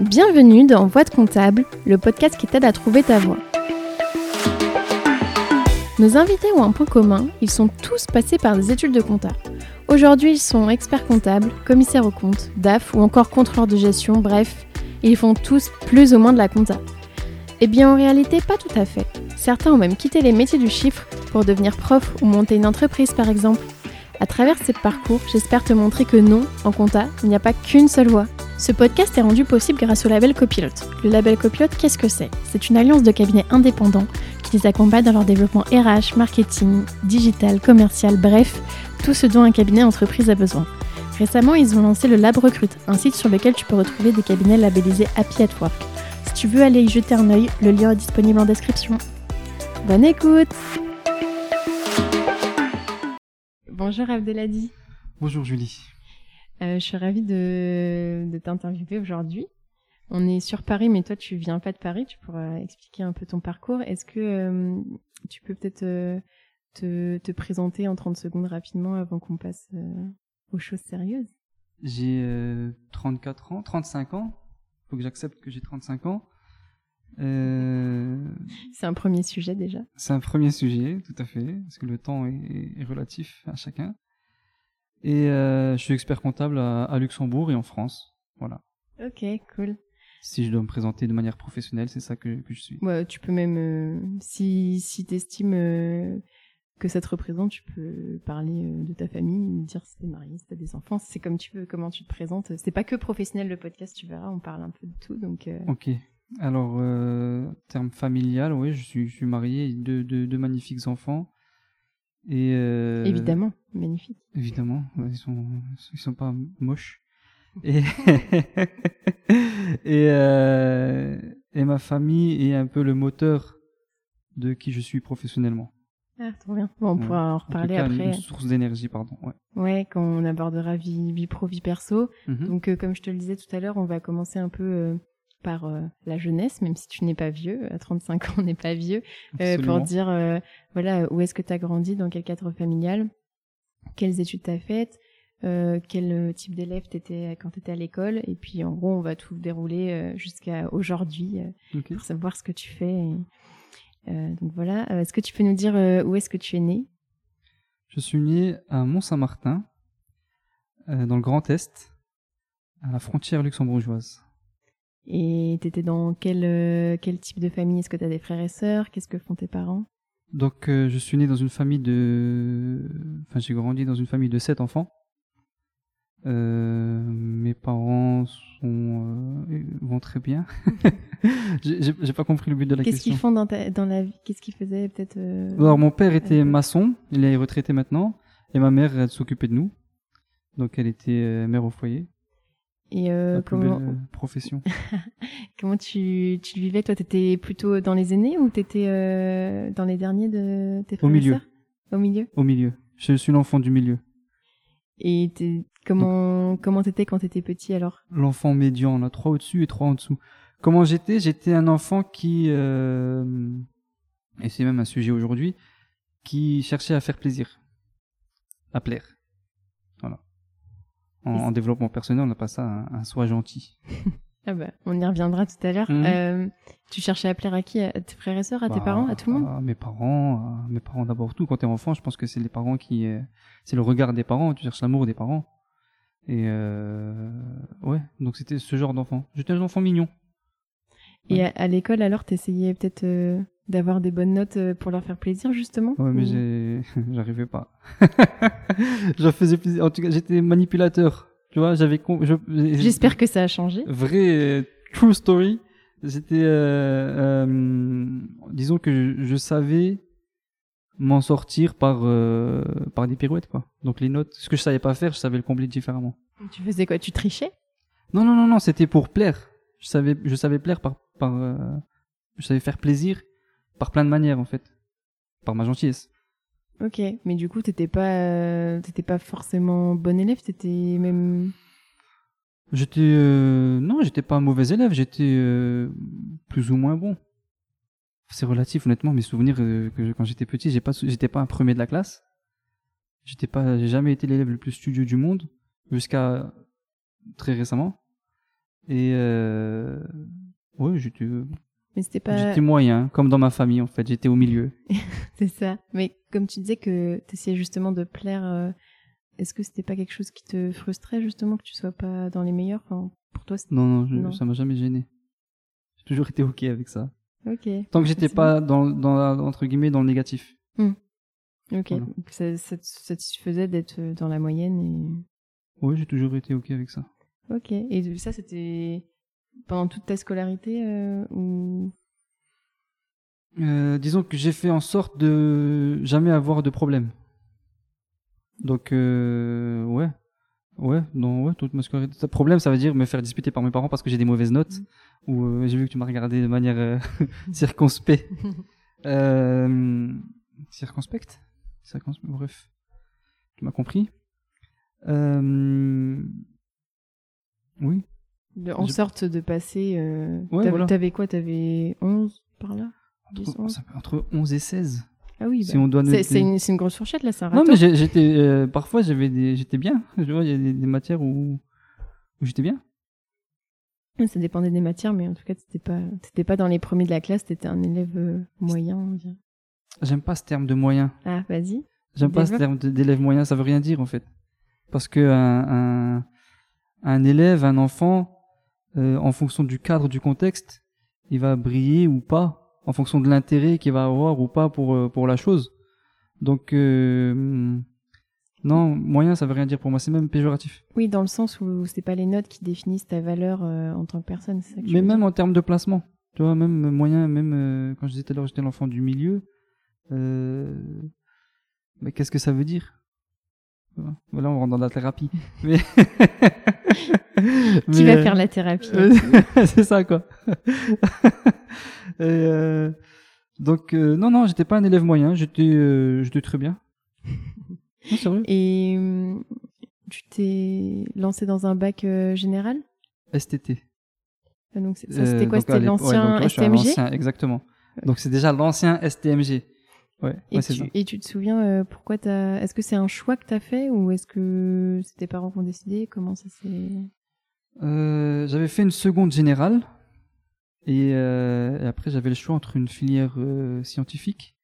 Bienvenue dans Voix de comptable, le podcast qui t'aide à trouver ta voie. Nos invités ont un point commun, ils sont tous passés par des études de compta. Aujourd'hui, ils sont experts comptables, commissaires aux comptes, DAF ou encore contrôleurs de gestion, bref, ils font tous plus ou moins de la compta. Eh bien, en réalité, pas tout à fait. Certains ont même quitté les métiers du chiffre pour devenir prof ou monter une entreprise, par exemple. À travers ces parcours, j'espère te montrer que non, en compta, il n'y a pas qu'une seule voie. Ce podcast est rendu possible grâce au label Copilote. Le label Copilote, qu'est-ce que c'est? C'est une alliance de cabinets indépendants qui les accompagne dans leur développement RH, marketing, digital, commercial, bref, tout ce dont un cabinet entreprise a besoin. Récemment, ils ont lancé le Lab Recrute, un site sur lequel tu peux retrouver des cabinets labellisés Happy at Work. Si tu veux aller y jeter un œil, le lien est disponible en description. Bonne écoute Bonjour Abdeladi. Bonjour Julie. Euh, je suis ravie de, de t'interviewer aujourd'hui. On est sur Paris, mais toi tu viens pas de Paris, tu pourras expliquer un peu ton parcours. Est-ce que euh, tu peux peut-être euh, te, te, présenter en 30 secondes rapidement avant qu'on passe aux choses sérieuses? J'ai 34 ans, 35 ans. Faut que j'accepte que j'ai 35 ans. C'est un premier sujet déjà. C'est un premier sujet, tout à fait, parce que le temps est, est relatif à chacun. Et euh, je suis expert comptable à, à, Luxembourg et en France. Voilà. Ok, cool. Si je dois me présenter de manière professionnelle, c'est ça que, que, je suis. Ouais, tu peux même, euh, si, si tu estimes euh, que ça te représente, tu peux parler de ta famille, dire si t'es marié, si t'as des enfants, c'est comme tu veux, comment tu te présentes. C'est pas que professionnel le podcast, tu verras, on parle un peu de tout. Donc. Ok. Alors, terme familial, oui, je suis, je suis marié, deux, deux, deux magnifiques enfants. Et euh, évidemment, magnifique. Évidemment, ils sont ils sont pas moches. Et et euh, et ma famille est un peu le moteur de qui je suis professionnellement. Ah, trop bien. Bon, on ouais. pourra en reparler en après. Une source d'énergie, pardon. Ouais. Ouais, quand on abordera vie vie pro, vie perso. Mhm. Mm -hmm. Donc, euh, comme je te le disais tout à l'heure, on va commencer un peu par euh, la jeunesse, même si tu n'es pas vieux, à 35 ans, on n'est pas vieux, euh, pour dire, euh, voilà, où est-ce que tu as grandi, dans quel cadre familial, quelles études tu as faites, quel type d'élève tu étais quand tu étais à l'école, et puis en gros, on va tout dérouler jusqu'à aujourd'hui okay. pour savoir ce que tu fais. Et, donc voilà, est-ce que tu peux nous dire où est-ce que tu es né? Je suis né à Mont-Saint-Martin, dans le Grand Est, à la frontière luxembourgeoise. Et t'étais dans quel, euh, quel type de famille? Est-ce que t'as des frères et sœurs? Qu'est-ce que font tes parents? Donc, euh, je suis né dans une famille de... Enfin, j'ai grandi dans une famille de sept enfants. Euh, mes parents sont, vont très bien. j'ai pas compris le but de la Qu'est-ce question. qu'ils font dans, ta, dans la vie? Qu'est-ce qu'ils faisaient peut-être Alors, mon père était maçon. Il est retraité maintenant. Et ma mère, elle s'occupait de nous. Donc, elle était mère au foyer. Et euh, comment profession Comment tu tu vivais toi? T'étais plutôt dans les aînés ou t'étais euh, dans les derniers de tes frères Au milieu. Au milieu. Au milieu. Je suis l'enfant du milieu. Et comment Donc, comment t'étais quand t'étais petit alors? L'enfant médian, on a trois au-dessus et trois en dessous. Comment j'étais? J'étais un enfant qui euh, et c'est même un sujet aujourd'hui qui cherchait à faire plaisir, à plaire. En, en, développement personnel, on n'a pas ça, un, un soi gentil. ah bah, on y reviendra tout à l'heure. Mhm. Euh, tu cherchais à plaire à qui? À tes frères et sœurs, à bah, tes parents, à tout le monde? À mes parents, à mes parents d'abord tout. Quand t'es enfant, je pense que c'est les parents qui, euh, c'est le regard des parents. Tu cherches l'amour des parents. Et euh, ouais, donc c'était ce genre d'enfant. J'étais un enfant mignon. Et à, à l'école, alors, t'essayais peut-être euh, d'avoir des bonnes notes euh, pour leur faire plaisir, justement Ouais, mais j'arrivais pas. je faisais plaisir. En tout cas, j'étais manipulateur. Tu vois, j'avais. Con... Je... J'espère que ça a changé. Vrai euh, true story. C'était, euh, euh, disons que je, je savais m'en sortir par euh, par des pirouettes quoi. Donc les notes, ce que je savais pas faire, je savais le combler différemment. Tu faisais quoi? Tu trichais? Non non non non, c'était pour plaire. Je savais je savais plaire par par je savais faire plaisir par plein de manières en fait, par ma gentillesse. Ok, mais du coup t'étais pas euh, t'étais pas forcément bon élève, t'étais même. J'étais euh, non, j'étais pas un mauvais élève, j'étais euh, plus ou moins bon. C'est relatif honnêtement, mes souvenirs que je, quand j'étais petit, j'ai pas j'étais pas un premier de la classe. J'étais pas j'ai jamais été l'élève le plus studieux du monde jusqu'à très récemment. Et ouais, j'étais Mais c'était pas. j'étais moyen, comme dans ma famille en fait. J'étais au milieu. C'est ça. Mais comme tu disais que tu essayais justement de plaire, euh, est-ce que c'était pas quelque chose qui te frustrait justement que tu sois pas dans les meilleurs? Enfin, Pour toi. Non, non, je- Non. ça m'a jamais gêné. J'ai toujours été ok avec ça. Ok. Tant que j'étais pas dans, dans la- entre guillemets dans le négatif. Ok. Voilà. Donc ça, ça te satisfaisait d'être euh, dans la moyenne Ouais, j'ai toujours été ok avec ça. et. Ok. Et ça, c'était pendant toute ta scolarité euh, ou? Euh, disons que j'ai fait en sorte de jamais avoir de problème. Donc euh, ouais, ouais, non, ouais, toute ma scolarité. Ça, Problème, ça veut dire me faire disputer par mes parents parce que j'ai des mauvaises notes. Ou euh, j'ai vu que tu m'as regardé de manière euh, circonspecte. Euh, circonspecte? Bref, tu m'as compris? Oui. De- en Je- sorte de passer. Euh... Ouais, t'avais, voilà. t'avais quoi T'avais 11 par là? 10, Entre, 11? ça fait entre 11 et 16. Ah oui. si bah, on doit c'est, une, c'est une grosse fourchette là, un Non, mais j'ai- j'étais euh, parfois j'avais des j'étais bien. Je vois, il y a des, des matières où où j'étais bien. Ça dépendait des matières, mais en tout cas, t'étais pas, t'étais pas dans les premiers de la classe, t'étais un élève euh, moyen. on dirait. J'aime pas ce terme de moyen. Ah, vas-y. J'aime pas ce terme de- d'élève moyen, ça veut rien dire en fait. Parce que un un, un élève, un enfant euh, en fonction du cadre, du contexte, il va briller ou pas en fonction de l'intérêt qu'il va avoir ou pas pour euh, pour la chose. Donc euh, non, moyen ça veut rien dire pour moi, c'est même péjoratif. Oui, dans le sens où c'est pas les notes qui définissent ta valeur euh, en tant que personne. ça que Mais même en termes de placement, tu vois, même moyen, même quand je disais tout à l'heure, j'étais l'enfant du milieu. Euh, mais qu'est-ce que ça veut dire? Tu Voilà, on rentre dans la thérapie. mais Qui mais, va euh, faire la thérapie C'est ça, quoi. Et, euh, donc, euh, non, non, j'étais pas un élève moyen, j'étais, j'étais très bien. Non, sérieux. Et tu t'es lancé dans un bac général? STT. Ah, Donc c'est- ça, c'était quoi? donc, C'était ouais, l'ancien donc à STMG exactement. Donc c'est déjà l'ancien STMG. Ouais, et, ouais c'est ça. tu, et tu te souviens euh, pourquoi t'as Est-ce que c'est un choix que t'as fait ou est-ce que c'est tes parents qui ont décidé? Comment ça s'est Euh, j'avais fait une seconde générale et, euh, et après j'avais le choix entre une filière euh, scientifique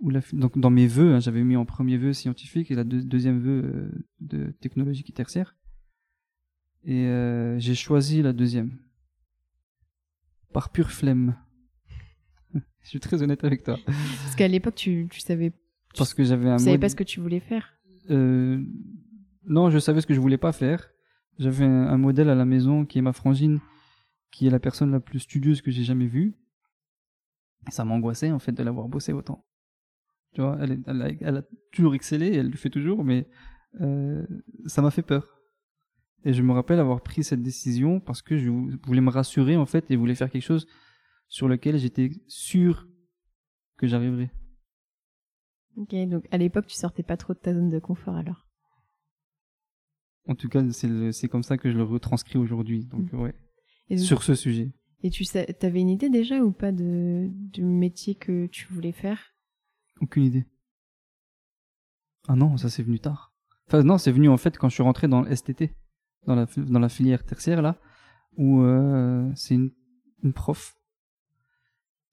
ou la donc dans mes vœux hein, j'avais mis en premier vœu scientifique et la deux- deuxième vœu de technologique et tertiaire et j'ai choisi la deuxième par pure flemme. Je suis très honnête avec toi Parce qu'à l'époque, tu, tu savais, parce que j'avais un tu savais mode- pas ce que tu voulais faire. Euh, non, je savais ce que je voulais pas faire. J'avais un, un modèle à la maison qui est ma frangine, qui est la personne la plus studieuse que j'ai jamais vue. Ça m'angoissait en fait de l'avoir bossé autant. Tu vois, elle, est- elle, a, elle a toujours excellé, elle le fait toujours, mais euh, ça m'a fait peur. Et je me rappelle avoir pris cette décision parce que je vou- voulais me rassurer en fait et voulais faire quelque chose sur lequel j'étais sûr que j'arriverais. Ok, donc à l'époque, tu sortais pas trop de ta zone de confort alors. En tout cas, c'est comme ça que je le retranscris aujourd'hui. Donc ouais, Et, donc- sur ce sujet. et tu sais, t'avais une idée déjà ou pas de du métier que tu voulais faire? Aucune idée. Ah non, ça c'est venu tard. Enfin non, c'est venu en fait quand je suis rentré dans le STT, dans la, dans la filière tertiaire là, où euh, c'est une, une prof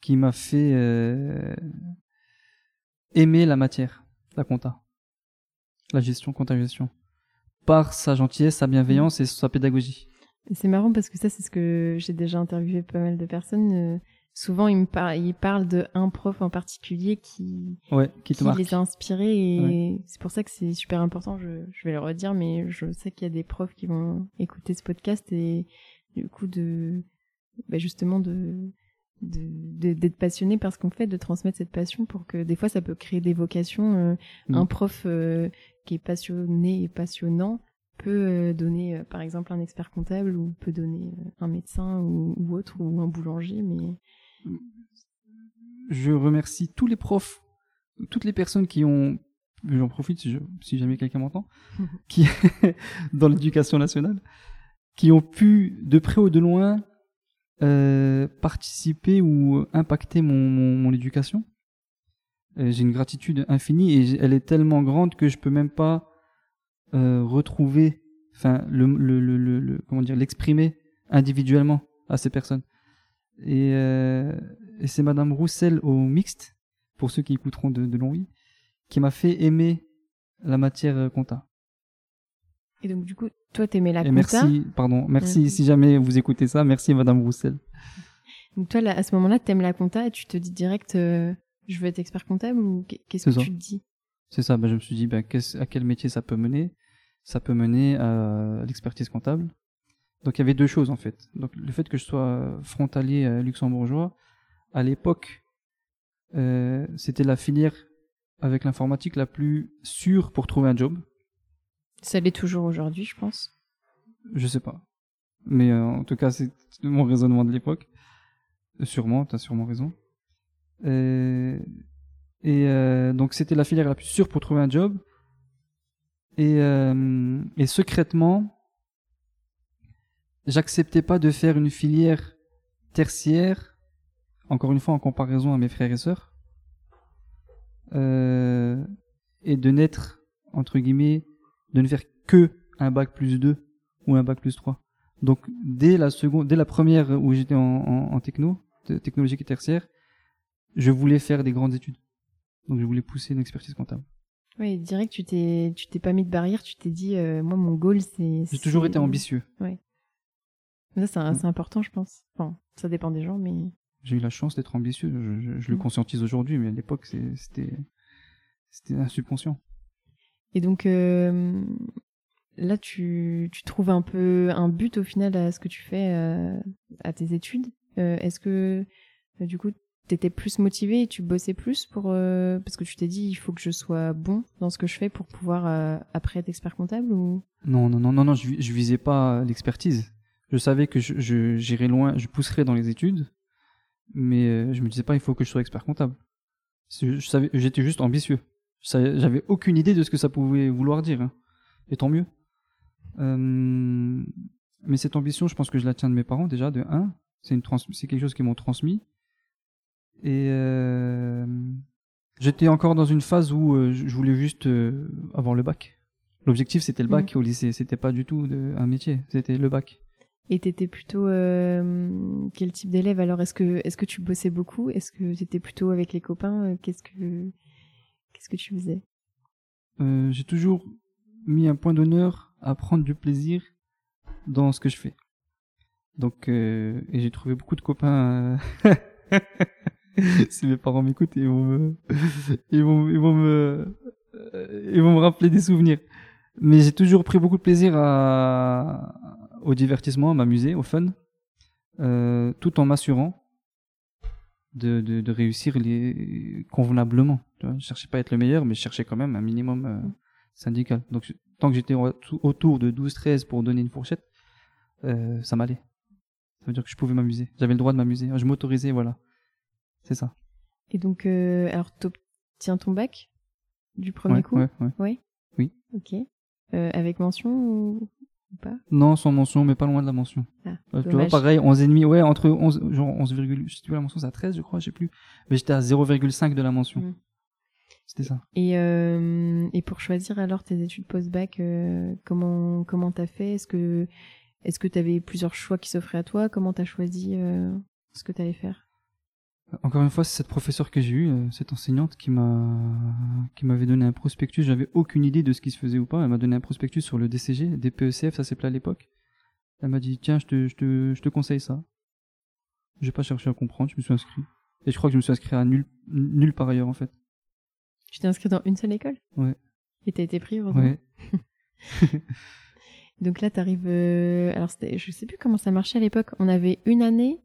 qui m'a fait euh, aimer la matière, la compta, la gestion, compta gestion, par sa gentillesse, sa bienveillance et sa pédagogie. C'est marrant parce que ça, c'est ce que j'ai déjà interviewé pas mal de personnes. euh, souvent, ils me par- ils parlent de un prof en particulier qui, Ouais, qui les a inspirés et c'est pour ça que c'est super important. Je, je vais le redire, mais je sais qu'il y a des profs qui vont écouter ce podcast et du coup de, bah justement de de- de- d'être passionné par ce qu'on fait, de transmettre cette passion pour que des fois ça peut créer des vocations. euh, Mm. Un prof euh, qui est passionné et passionnant peut euh, donner euh, par exemple un expert comptable ou peut donner un médecin ou, ou autre ou un boulanger, mais je remercie tous les profs, toutes les personnes qui ont, j'en profite si, je- si jamais quelqu'un m'entend, qui dans l'éducation nationale, qui ont pu de près ou de loin euh, participer ou impacter mon, mon, mon éducation. Euh, J'ai une gratitude infinie et elle est tellement grande que je peux même pas euh, retrouver, enfin le, le, le, le- comment dire, l'exprimer individuellement à ces personnes. Et, euh, et c'est Madame Roussel au mixte, pour ceux qui écouteront de, de Longwy, qui m'a fait aimer la matière compta. Et donc, du coup, toi, t'aimais la compta. merci, pardon, merci si jamais vous écoutez ça, merci Madame Roussel. Donc, toi, là, à ce moment-là, t'aimes la compta et tu te dis direct, euh, je veux être expert comptable ou qu'est- qu'est-ce que ça. tu te dis? C'est ça, ben, je me suis dit, ben, à quel métier ça peut mener? Ça peut mener à l'expertise comptable. Donc il y avait deux choses en fait. Donc le fait que je sois frontalier euh, luxembourgeois, à l'époque, euh, c'était la filière avec l'informatique la plus sûre pour trouver un job. Ça l'est toujours aujourd'hui, je pense. Je sais pas. Mais euh, en tout cas, c'est mon raisonnement de l'époque. Sûrement, t'as sûrement raison. Et euh, donc c'était la filière la plus sûre pour trouver un job. Et, euh, et secrètement, j'acceptais pas de faire une filière tertiaire, encore une fois en comparaison à mes frères et sœurs, et de n'être, entre guillemets, de ne faire que un bac plus 2 ou un bac plus 3. Donc dès la seconde, dès la première où j'étais en, en, en techno, technologique et tertiaire, je voulais faire des grandes études. Donc je voulais pousser une expertise comptable. Oui, direct, tu t'es, tu t'es pas mis de barrière, tu t'es dit, euh, moi, mon goal, c'est. J'ai toujours été ambitieux. Ça, c'est, un- Mm. c'est important, je pense. Enfin, ça dépend des gens, mais. J'ai eu la chance d'être ambitieux. Je, je- je le Mm. conscientise aujourd'hui, mais à l'époque c'était c'était un subconscient. Et donc, euh, là, tu, trouves un peu un but au final à ce que tu fais, euh, à tes études. Euh, est-ce que, du coup, t'étais plus motivé et tu bossais plus pour, parce que tu t'es dit, il faut que je sois bon dans ce que je fais pour pouvoir, après être expert comptable ou? Non, non, non, non, non, je, vi- je visais pas l'expertise. Je savais que je, j'irais loin, je pousserais dans les études, mais je me disais pas il faut que je sois expert comptable. Je savais, j'étais juste ambitieux. J'avais aucune idée de ce que ça pouvait vouloir dire, hein. et tant mieux. Euh, mais cette ambition, je pense que je la tiens de mes parents déjà. De un, c'est quelque chose qu'ils m'ont transmis. Et euh, j'étais encore dans une phase où euh, je voulais juste avoir le bac. L'objectif c'était le bac au lycée, c'était pas du tout de- un métier, c'était le bac. Et t'étais plutôt quel type d'élève? Alors Est-ce que est-ce que tu bossais beaucoup? Est-ce que t'étais plutôt avec les copains? Qu'est-ce que qu'est-ce que tu faisais? Euh, j'ai toujours mis un point d'honneur à prendre du plaisir dans ce que je fais. Donc, euh, et j'ai trouvé beaucoup de copains. euh, si mes parents m'écoutent, ils vont me, ils vont, ils vont me, ils vont me rappeler des souvenirs. Mais j'ai toujours pris beaucoup de plaisir au divertissement, à m'amuser, au fun, tout en m'assurant de, réussir convenablement. Je cherchais pas à être le meilleur, mais je cherchais quand même un minimum euh, syndical. Donc tant que j'étais au- autour de 12-13 pour donner une fourchette, euh, ça m'allait. Ça veut dire que je pouvais m'amuser. J'avais le droit de m'amuser. Je m'autorisais, voilà. C'est ça. Et donc euh, alors t'obtiens ton bac du premier Ouais, coup? ouais, ouais. Oui. Oui. Ok. Euh, avec mention ou, ou pas? Non, sans mention, mais pas loin de la mention. Ah, Euh, tu vois, pareil, 11 et demi, ouais, entre 11, genre 11, je sais plus la mention, c'est à 13, je crois, je sais plus. Mais j'étais à 0,5 de la mention. Mm. C'était ça. Et, euh, et pour choisir alors tes études post-bac, euh, comment comment t'as fait? Est-ce que est-ce que t'avais plusieurs choix qui s'offraient à toi? Comment t'as choisi euh, ce que t'allais faire? Encore une fois, c'est cette professeure que j'ai eue, cette enseignante qui m'a qui m'avait donné un prospectus. J'avais aucune idée de ce qui se faisait ou pas. Elle m'a donné un prospectus sur le DCG, DPECF, ça s'appelait à l'époque. Elle m'a dit tiens, je te, je te, je te conseille ça. J'ai pas cherché à comprendre, je me suis inscrit. Et je crois que je me suis inscrit à nul, nul par ailleurs en fait. Tu t'es inscrit dans une seule école? Ouais. Et t'as été pris heureusement Ouais. Donc là, t'arrives. euh, Alors, je sais plus comment ça marchait à l'époque. On avait une année.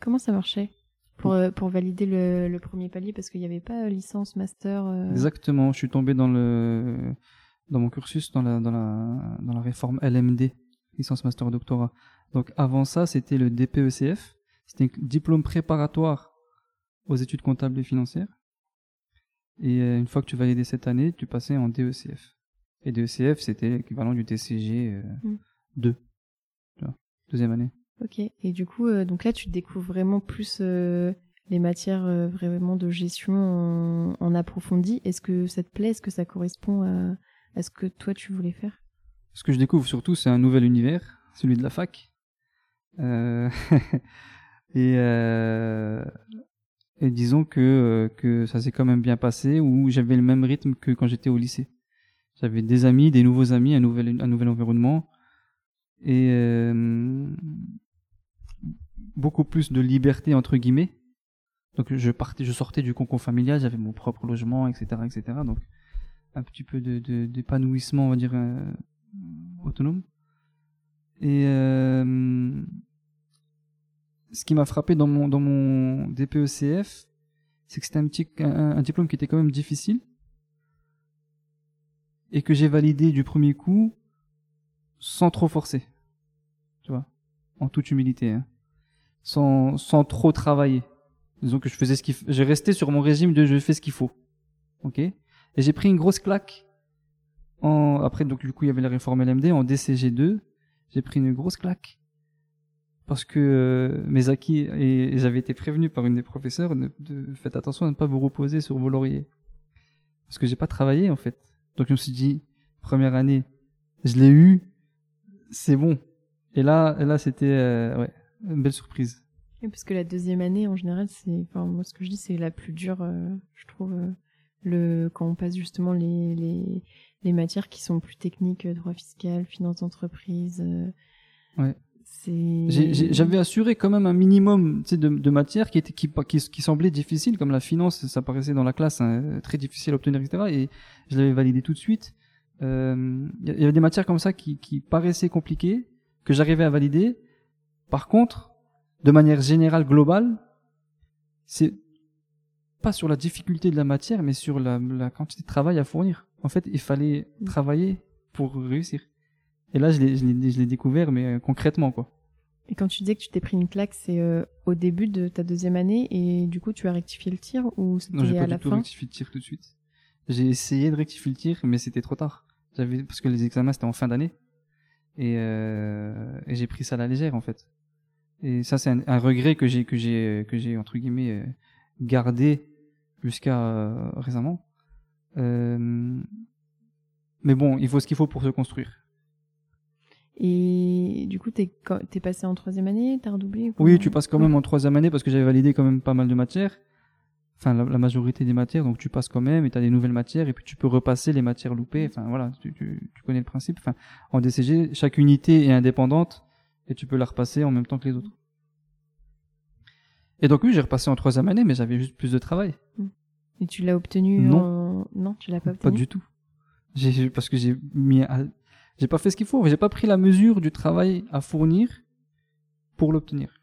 Comment ça marchait? Pour euh, pour valider le, le premier palier parce qu'il n'y avait pas euh, licence, master. euh, Exactement, je suis tombé dans le dans mon cursus dans la dans la dans la réforme LMD, licence master doctorat. Donc avant ça, c'était le DPECF, c'était un diplôme préparatoire aux études comptables et financières. Et euh, une fois que tu validais cette année, tu passais en DECF. Et DECF, c'était l'équivalent du TCG euh, Mm. 2. Tu vois, deuxième année. Ok. Et du coup, euh, donc là, tu découvres vraiment plus euh, les matières vraiment de gestion en, en approfondi. Est-ce que ça te plaît? Est-ce que ça correspond à, à ce que toi tu voulais faire? Ce que je découvre surtout, c'est un nouvel univers, celui de la fac. Et, et disons que, euh, que ça s'est quand même bien passé, où j'avais le même rythme que quand j'étais au lycée. J'avais des amis, des nouveaux amis, un nouvel, un nouvel environnement, et euh, beaucoup plus de liberté entre guillemets. Donc je partais, je sortais du concours familial, j'avais mon propre logement, etc., etc. Donc un petit peu de- d'épanouissement, on va dire euh, autonome. Et euh, ce qui m'a frappé dans mon dans mon DPECF, c'est que c'était un petit un, diplôme qui était quand même difficile et que j'ai validé du premier coup sans trop forcer, tu vois, en toute humilité, hein. sans sans trop travailler. Disons que je faisais ce qu'il, j'ai resté sur mon régime de je fais ce qu'il faut, ok? Et j'ai pris une grosse claque en après donc du coup il y avait la réforme LMD en DCG2, j'ai pris une grosse claque parce que euh, mes acquis et, et j'avais été prévenu par une des professeurs de, de faites attention à ne pas vous reposer sur vos lauriers parce que j'ai pas travaillé en fait. Donc je me suis dit première année, je l'ai eu, c'est bon. Et là, et là c'était euh, ouais, une belle surprise. Oui, parce que la deuxième année, en général, c'est, enfin, moi, ce que je dis, c'est la plus dure, euh, je trouve, le, quand on passe justement les, les, les matières qui sont plus techniques, droit fiscal, finance d'entreprise. Ouais. J'avais assuré quand même un minimum de, de matières qui, était, qui, qui, qui semblait difficile, comme la finance, ça paraissait dans la classe hein, très difficile à obtenir, etc. Et je l'avais validé tout de suite. Euh, Il y avait des matières comme ça qui, qui paraissaient compliquées, que j'arrivais à valider. Par contre, de manière générale, globale, c'est pas sur la difficulté de la matière, mais sur la, la quantité de travail à fournir. En fait, il fallait Mm. travailler pour réussir. Et là, je l'ai- découvert, mais euh, concrètement, quoi. Et quand tu disais que tu t'es pris une claque, c'est euh, au début de ta deuxième année et du coup tu as rectifié le tir ou Non, j'ai c'était pas à du la tout fin rectifié le tir tout de suite. J'ai essayé de rectifier le tir, mais c'était trop tard. J'avais parce que les examens c'était en fin d'année et, euh, et j'ai pris ça à la légère en fait. Et ça c'est un, un regret que j'ai que j'ai que j'ai entre guillemets gardé jusqu'à euh, récemment. Mais bon, il faut ce qu'il faut pour se construire. Et du coup, t'es t'es passé en troisième année, t'as redoublé ou Oui, tu passes quand même en troisième année parce que j'avais validé quand même pas mal de matières. Enfin, la, la majorité des matières, donc tu passes quand même et tu as des nouvelles matières et puis tu peux repasser les matières loupées. Enfin, voilà, tu, tu, tu connais le principe. Enfin, en DCG, chaque unité est indépendante et tu peux la repasser en même temps que les autres. Et donc oui, j'ai repassé en troisième année, mais j'avais juste plus de travail. Et tu l'as obtenu Non. en... Non, tu l'as pas Pas obtenu du tout. J'ai parce que j'ai mis, à- j'ai pas fait ce qu'il faut. J'ai pas pris la mesure du travail à fournir pour l'obtenir.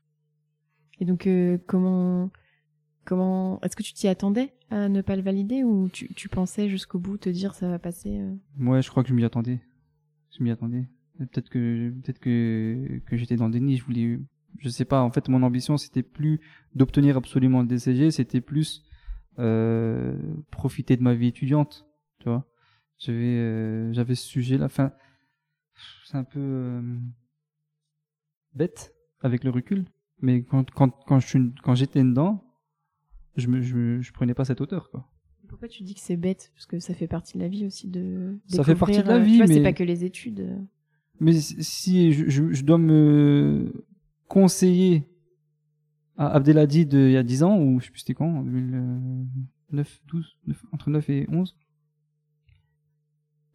Et donc, euh, comment... comment... Est-ce que tu t'y attendais à ne pas le valider ou tu, tu pensais jusqu'au bout te dire ça va passer euh? Ouais, je crois que je m'y attendais. Je m'y attendais. Peut-être que peut-être que que j'étais dans le déni. Je voulais, je sais pas. En fait, mon ambition c'était plus d'obtenir absolument le DCG, c'était plus euh, profiter de ma vie étudiante. Tu vois, j'avais euh, j'avais ce sujet là. Enfin, c'est un peu euh, bête avec le recul. Mais quand quand quand je suis quand j'étais dedans, je me je, je prenais pas cette hauteur quoi. Pourquoi tu dis que c'est bête? Parce que ça fait partie de la vie aussi de. Ça fait partie de la euh, vie, vois, mais- c'est pas que les études. euh. Mais si je, je, je dois me conseiller à Abdelhadi de il y a 10 ans, ou je sais plus c'était quand, en 2009, 12, 9, entre 9 et 11,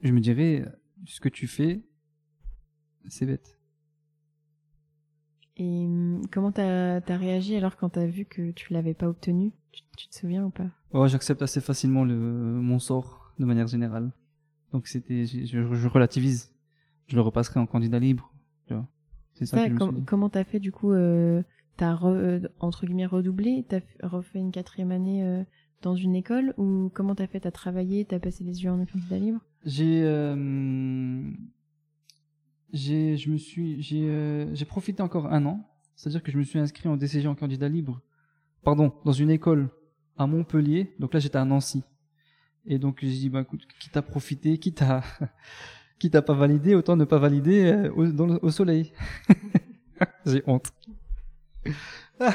je me dirais, ce que tu fais, c'est bête. Et hum, comment t'as as réagi alors quand t'as vu que tu l'avais pas obtenu? Tu, tu te souviens ou pas? Oh, j'accepte assez facilement le, mon sort, de manière générale. Donc c'était, je, je, je relativise. Je le repasserai en candidat libre. C'est ça, Ça, que com- comment t'as fait du coup euh, T'as euh, entre guillemets redoublé? T'as refait une quatrième année euh, dans une école? Ou comment t'as fait? T'as travaillé T'as passé les yeux en candidat libre? J'ai, j'ai, je me suis, j'ai, euh, j'ai profité encore un an. C'est-à-dire que je me suis inscrit en DCG en candidat libre. Pardon, dans une école à Montpellier. Donc là, j'étais à Nancy. Et donc j'ai dit, bah écoute, quitte à profiter, quitte à, quitte à pas valider, autant ne pas valider euh, au, au soleil. j'ai honte.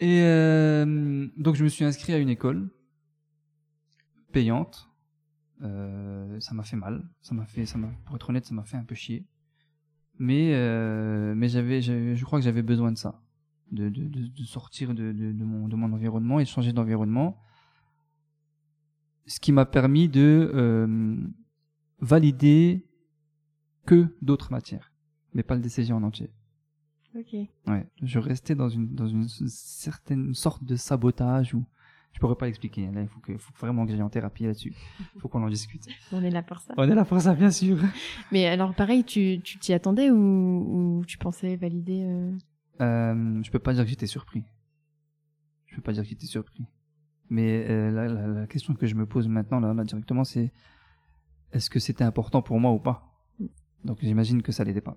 Et euh, donc je me suis inscrit à une école payante. Euh, ça m'a fait mal. Ça m'a fait, ça m'a, pour être honnête, ça m'a fait un peu chier. Mais, euh, mais j'avais, je crois que j'avais besoin de ça, de, de, de, de sortir de, de, de mon, de mon environnement et de changer d'environnement. Ce qui m'a permis de euh, valider que d'autres matières, mais pas le DCG en entier. Ok. Ouais, je restais dans une dans une certaine sorte de sabotage où je pourrais pas l'expliquer. Là, il faut que faut vraiment que j'aille en thérapie là-dessus. Il faut qu'on en discute. On est là pour ça. On est là pour ça, bien sûr. Mais alors, pareil, tu tu t'y attendais ou, ou tu pensais valider euh, Euh, je peux pas dire que j'étais surpris. Je peux pas dire que j'étais surpris. Mais euh, la, la, la question que je me pose maintenant là, là directement, c'est est-ce que c'était important pour moi ou pas? Donc j'imagine que ça l'était pas.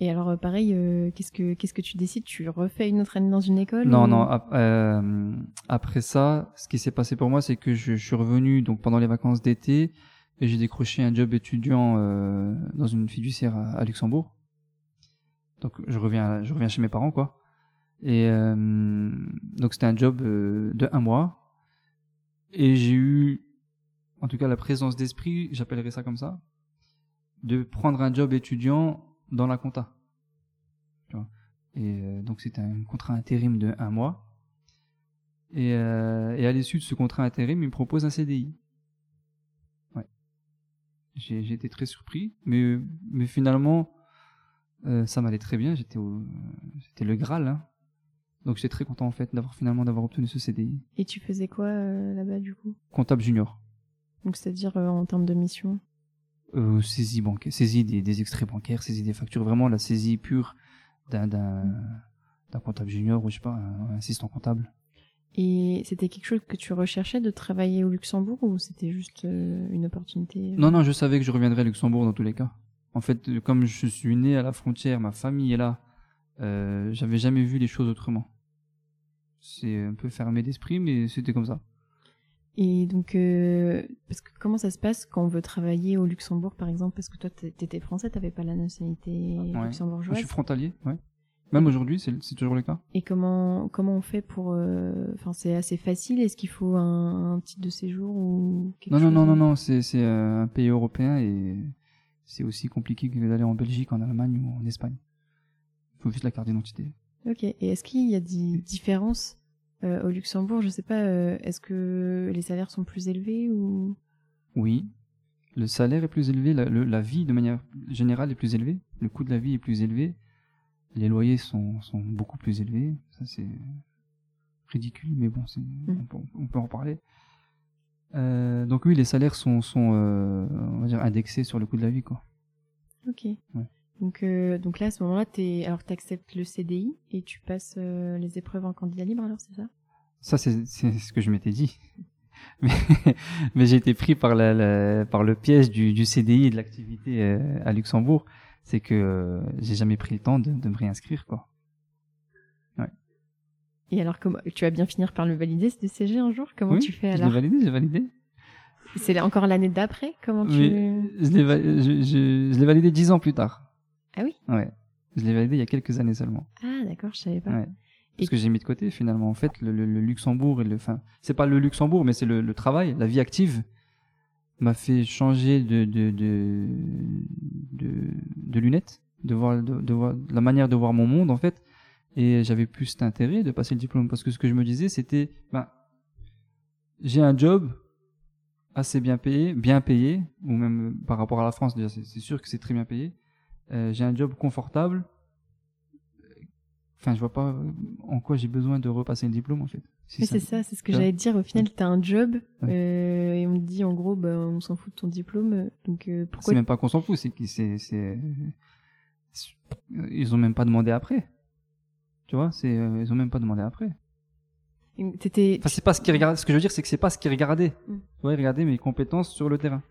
Et alors, euh, pareil, euh, qu'est-ce que qu'est-ce que tu décides? Tu refais une autre année dans une école Non, ou- non. ap- euh, après ça, ce qui s'est passé pour moi, c'est que je, je suis revenu donc pendant les vacances d'été et j'ai décroché un job étudiant euh, dans une fiduciaire à, à Luxembourg. Donc je reviens, je reviens chez mes parents, quoi. Et euh, donc c'était un job euh, de un mois et j'ai eu, en tout cas, la présence d'esprit, j'appellerais ça comme ça, de prendre un job étudiant dans la compta. Tu vois. Et euh, donc c'était un contrat intérim de un mois. Et, euh, et à l'issue de ce contrat intérim, il me propose un CDI. Ouais. J'ai été très surpris, mais, mais finalement, euh, ça m'allait très bien. J'étais le Graal. Hein. Donc j'étais très content en fait d'avoir finalement d'avoir obtenu ce CDI. Et tu faisais quoi là-bas du coup? Comptable junior. Donc, c'est-à-dire en termes de mission? Euh, saisie bancaire, saisie des, des extraits bancaires, saisie des factures, vraiment la saisie pure d'un comptable junior ou je sais pas, un, un assistant comptable. Et c'était quelque chose que tu recherchais de travailler au Luxembourg ou c'était juste euh, une opportunité euh? Non, non, je savais que je reviendrais à Luxembourg dans tous les cas. En fait, comme je suis né à la frontière, ma famille est là, euh, j'avais jamais vu les choses autrement. C'est un peu fermé d'esprit, mais c'était comme ça. Et donc, euh, parce que comment ça se passe quand on veut travailler au Luxembourg, par exemple? Parce que toi, t'é- t'étais français, t'avais pas la nationalité Ouais. Je luxembourgeoise. suis frontalier, ouais. Même aujourd'hui, c'est toujours le cas. Et comment comment on fait pour euh, Enfin, c'est assez facile. Est-ce qu'il faut un, un titre de séjour ou quelque Non, non, non, non, non, c'est c'est euh, un pays européen et c'est aussi compliqué que d'aller en Belgique, en Allemagne ou en Espagne. Il faut juste la carte d'identité. Ok. Et est-ce qu'il y a des différences euh, au Luxembourg Je sais pas. euh, est-ce que les salaires sont plus élevés ou? Oui, le salaire est plus élevé, la, le- la vie de manière générale est plus élevée, le coût de la vie est plus élevé, les loyers sont, sont beaucoup plus élevés, ça c'est ridicule, mais bon, c'est- on, peut, on peut en parler. Euh, donc oui, les salaires sont, sont on va dire indexés sur le coût de la vie, quoi. Ok. Ouais. Donc, euh, donc là, à ce moment-là, t'es, alors t'acceptes le CDI et tu passes euh, les épreuves en candidat libre, alors c'est ça? Ça, c'est c'est ce que je m'étais dit. Mais, mais j'ai été pris par, la, la- par le piège du, du CDI et de l'activité euh, à Luxembourg. C'est que euh, j'ai jamais pris le temps de, de me réinscrire, quoi. Et alors, comment, tu vas bien finir par le valider, ce DCG un jour? Comment Oui, tu fais Je l'ai alors? validé, j'ai validé. C'est encore l'année d'après? Comment tu Oui, je l'ai validé dix ans plus tard. Ah oui? Ouais. Je l'ai validé il y a quelques années seulement. Ah d'accord, je savais pas. Ouais. Parce Et- que j'ai mis de côté finalement. En fait, le, le- le Luxembourg et le, enfin, c'est pas le Luxembourg, mais c'est le, le travail, la vie active m'a fait changer de de de de, de lunettes, de voir, de, voir la manière de voir mon monde en fait. Et j'avais plus cet intérêt de passer le diplôme parce que ce que je me disais, c'était, ben, j'ai un job assez bien payé, bien payé, ou même par rapport à la France, déjà, c'est sûr que c'est très bien payé. Euh, j'ai un job confortable. Enfin, je vois pas en quoi j'ai besoin de repasser le diplôme, en fait. Si c'est ça, c'est ce que Ouais. j'allais dire. Au final, t'as un job Ouais. euh, et on te dit en gros, bah, on s'en fout de ton diplôme. Donc euh, pourquoi C'est même pas qu'on s'en fout, c'est qu'ils ils ont même pas demandé après. Tu vois, c'est, ils ont même pas demandé après. Enfin, c'est pas ce qu'ils regardaient. Ce que je veux dire, c'est que c'est pas ce qu'ils regardaient. Mm. Ouais, regarder mes compétences sur le terrain.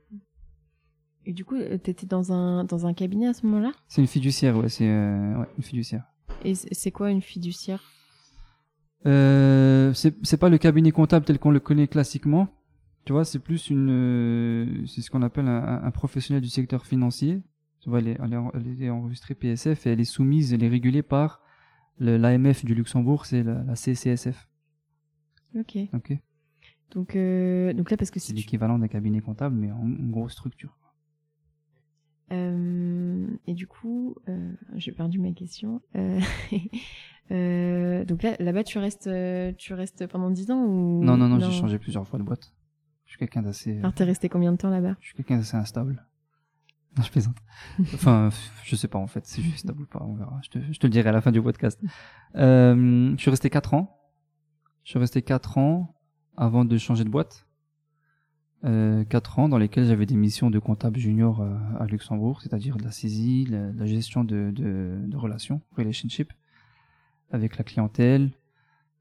Et du coup euh, t'étais dans un dans un cabinet à ce moment-là? C'est une fiduciaire, ouais, c'est euh, ouais, une fiduciaire. Et c'est c'est quoi une fiduciaire? Euh, c'est c'est pas le cabinet comptable tel qu'on le connaît classiquement. Tu vois, c'est plus une, euh, c'est ce qu'on appelle un, professionnel du secteur financier. Tu vois, elle est, elle est en- elle est enregistrée PSF et elle est soumise, elle est régulée par l'AMF du Luxembourg, c'est la, la CCSF. Ok. Ok. Donc euh, donc là parce que C'est si tu l'équivalent d'un cabinet comptable, mais en, en grosse structure. Euh, et du coup, euh, j'ai perdu ma question. Euh, donc là, là-bas, tu restes, tu restes pendant 10 ans ou Non, non, non, j'ai changé plusieurs fois de boîte. Je suis quelqu'un d'assez. Alors, t'es resté combien de temps là-bas? Je suis quelqu'un d'assez instable. Non, je plaisante. enfin, je sais pas en fait si je suis stable ou pas, on verra. Je te, je te le dirai à la fin du podcast. Je suis resté 4 ans. Je suis resté 4 ans avant de changer de boîte. Euh, 4 ans dans lesquels j'avais des missions de comptable junior euh, à Luxembourg, c'est-à-dire la saisie, la, la gestion de, de, de relations, relationship, avec la clientèle.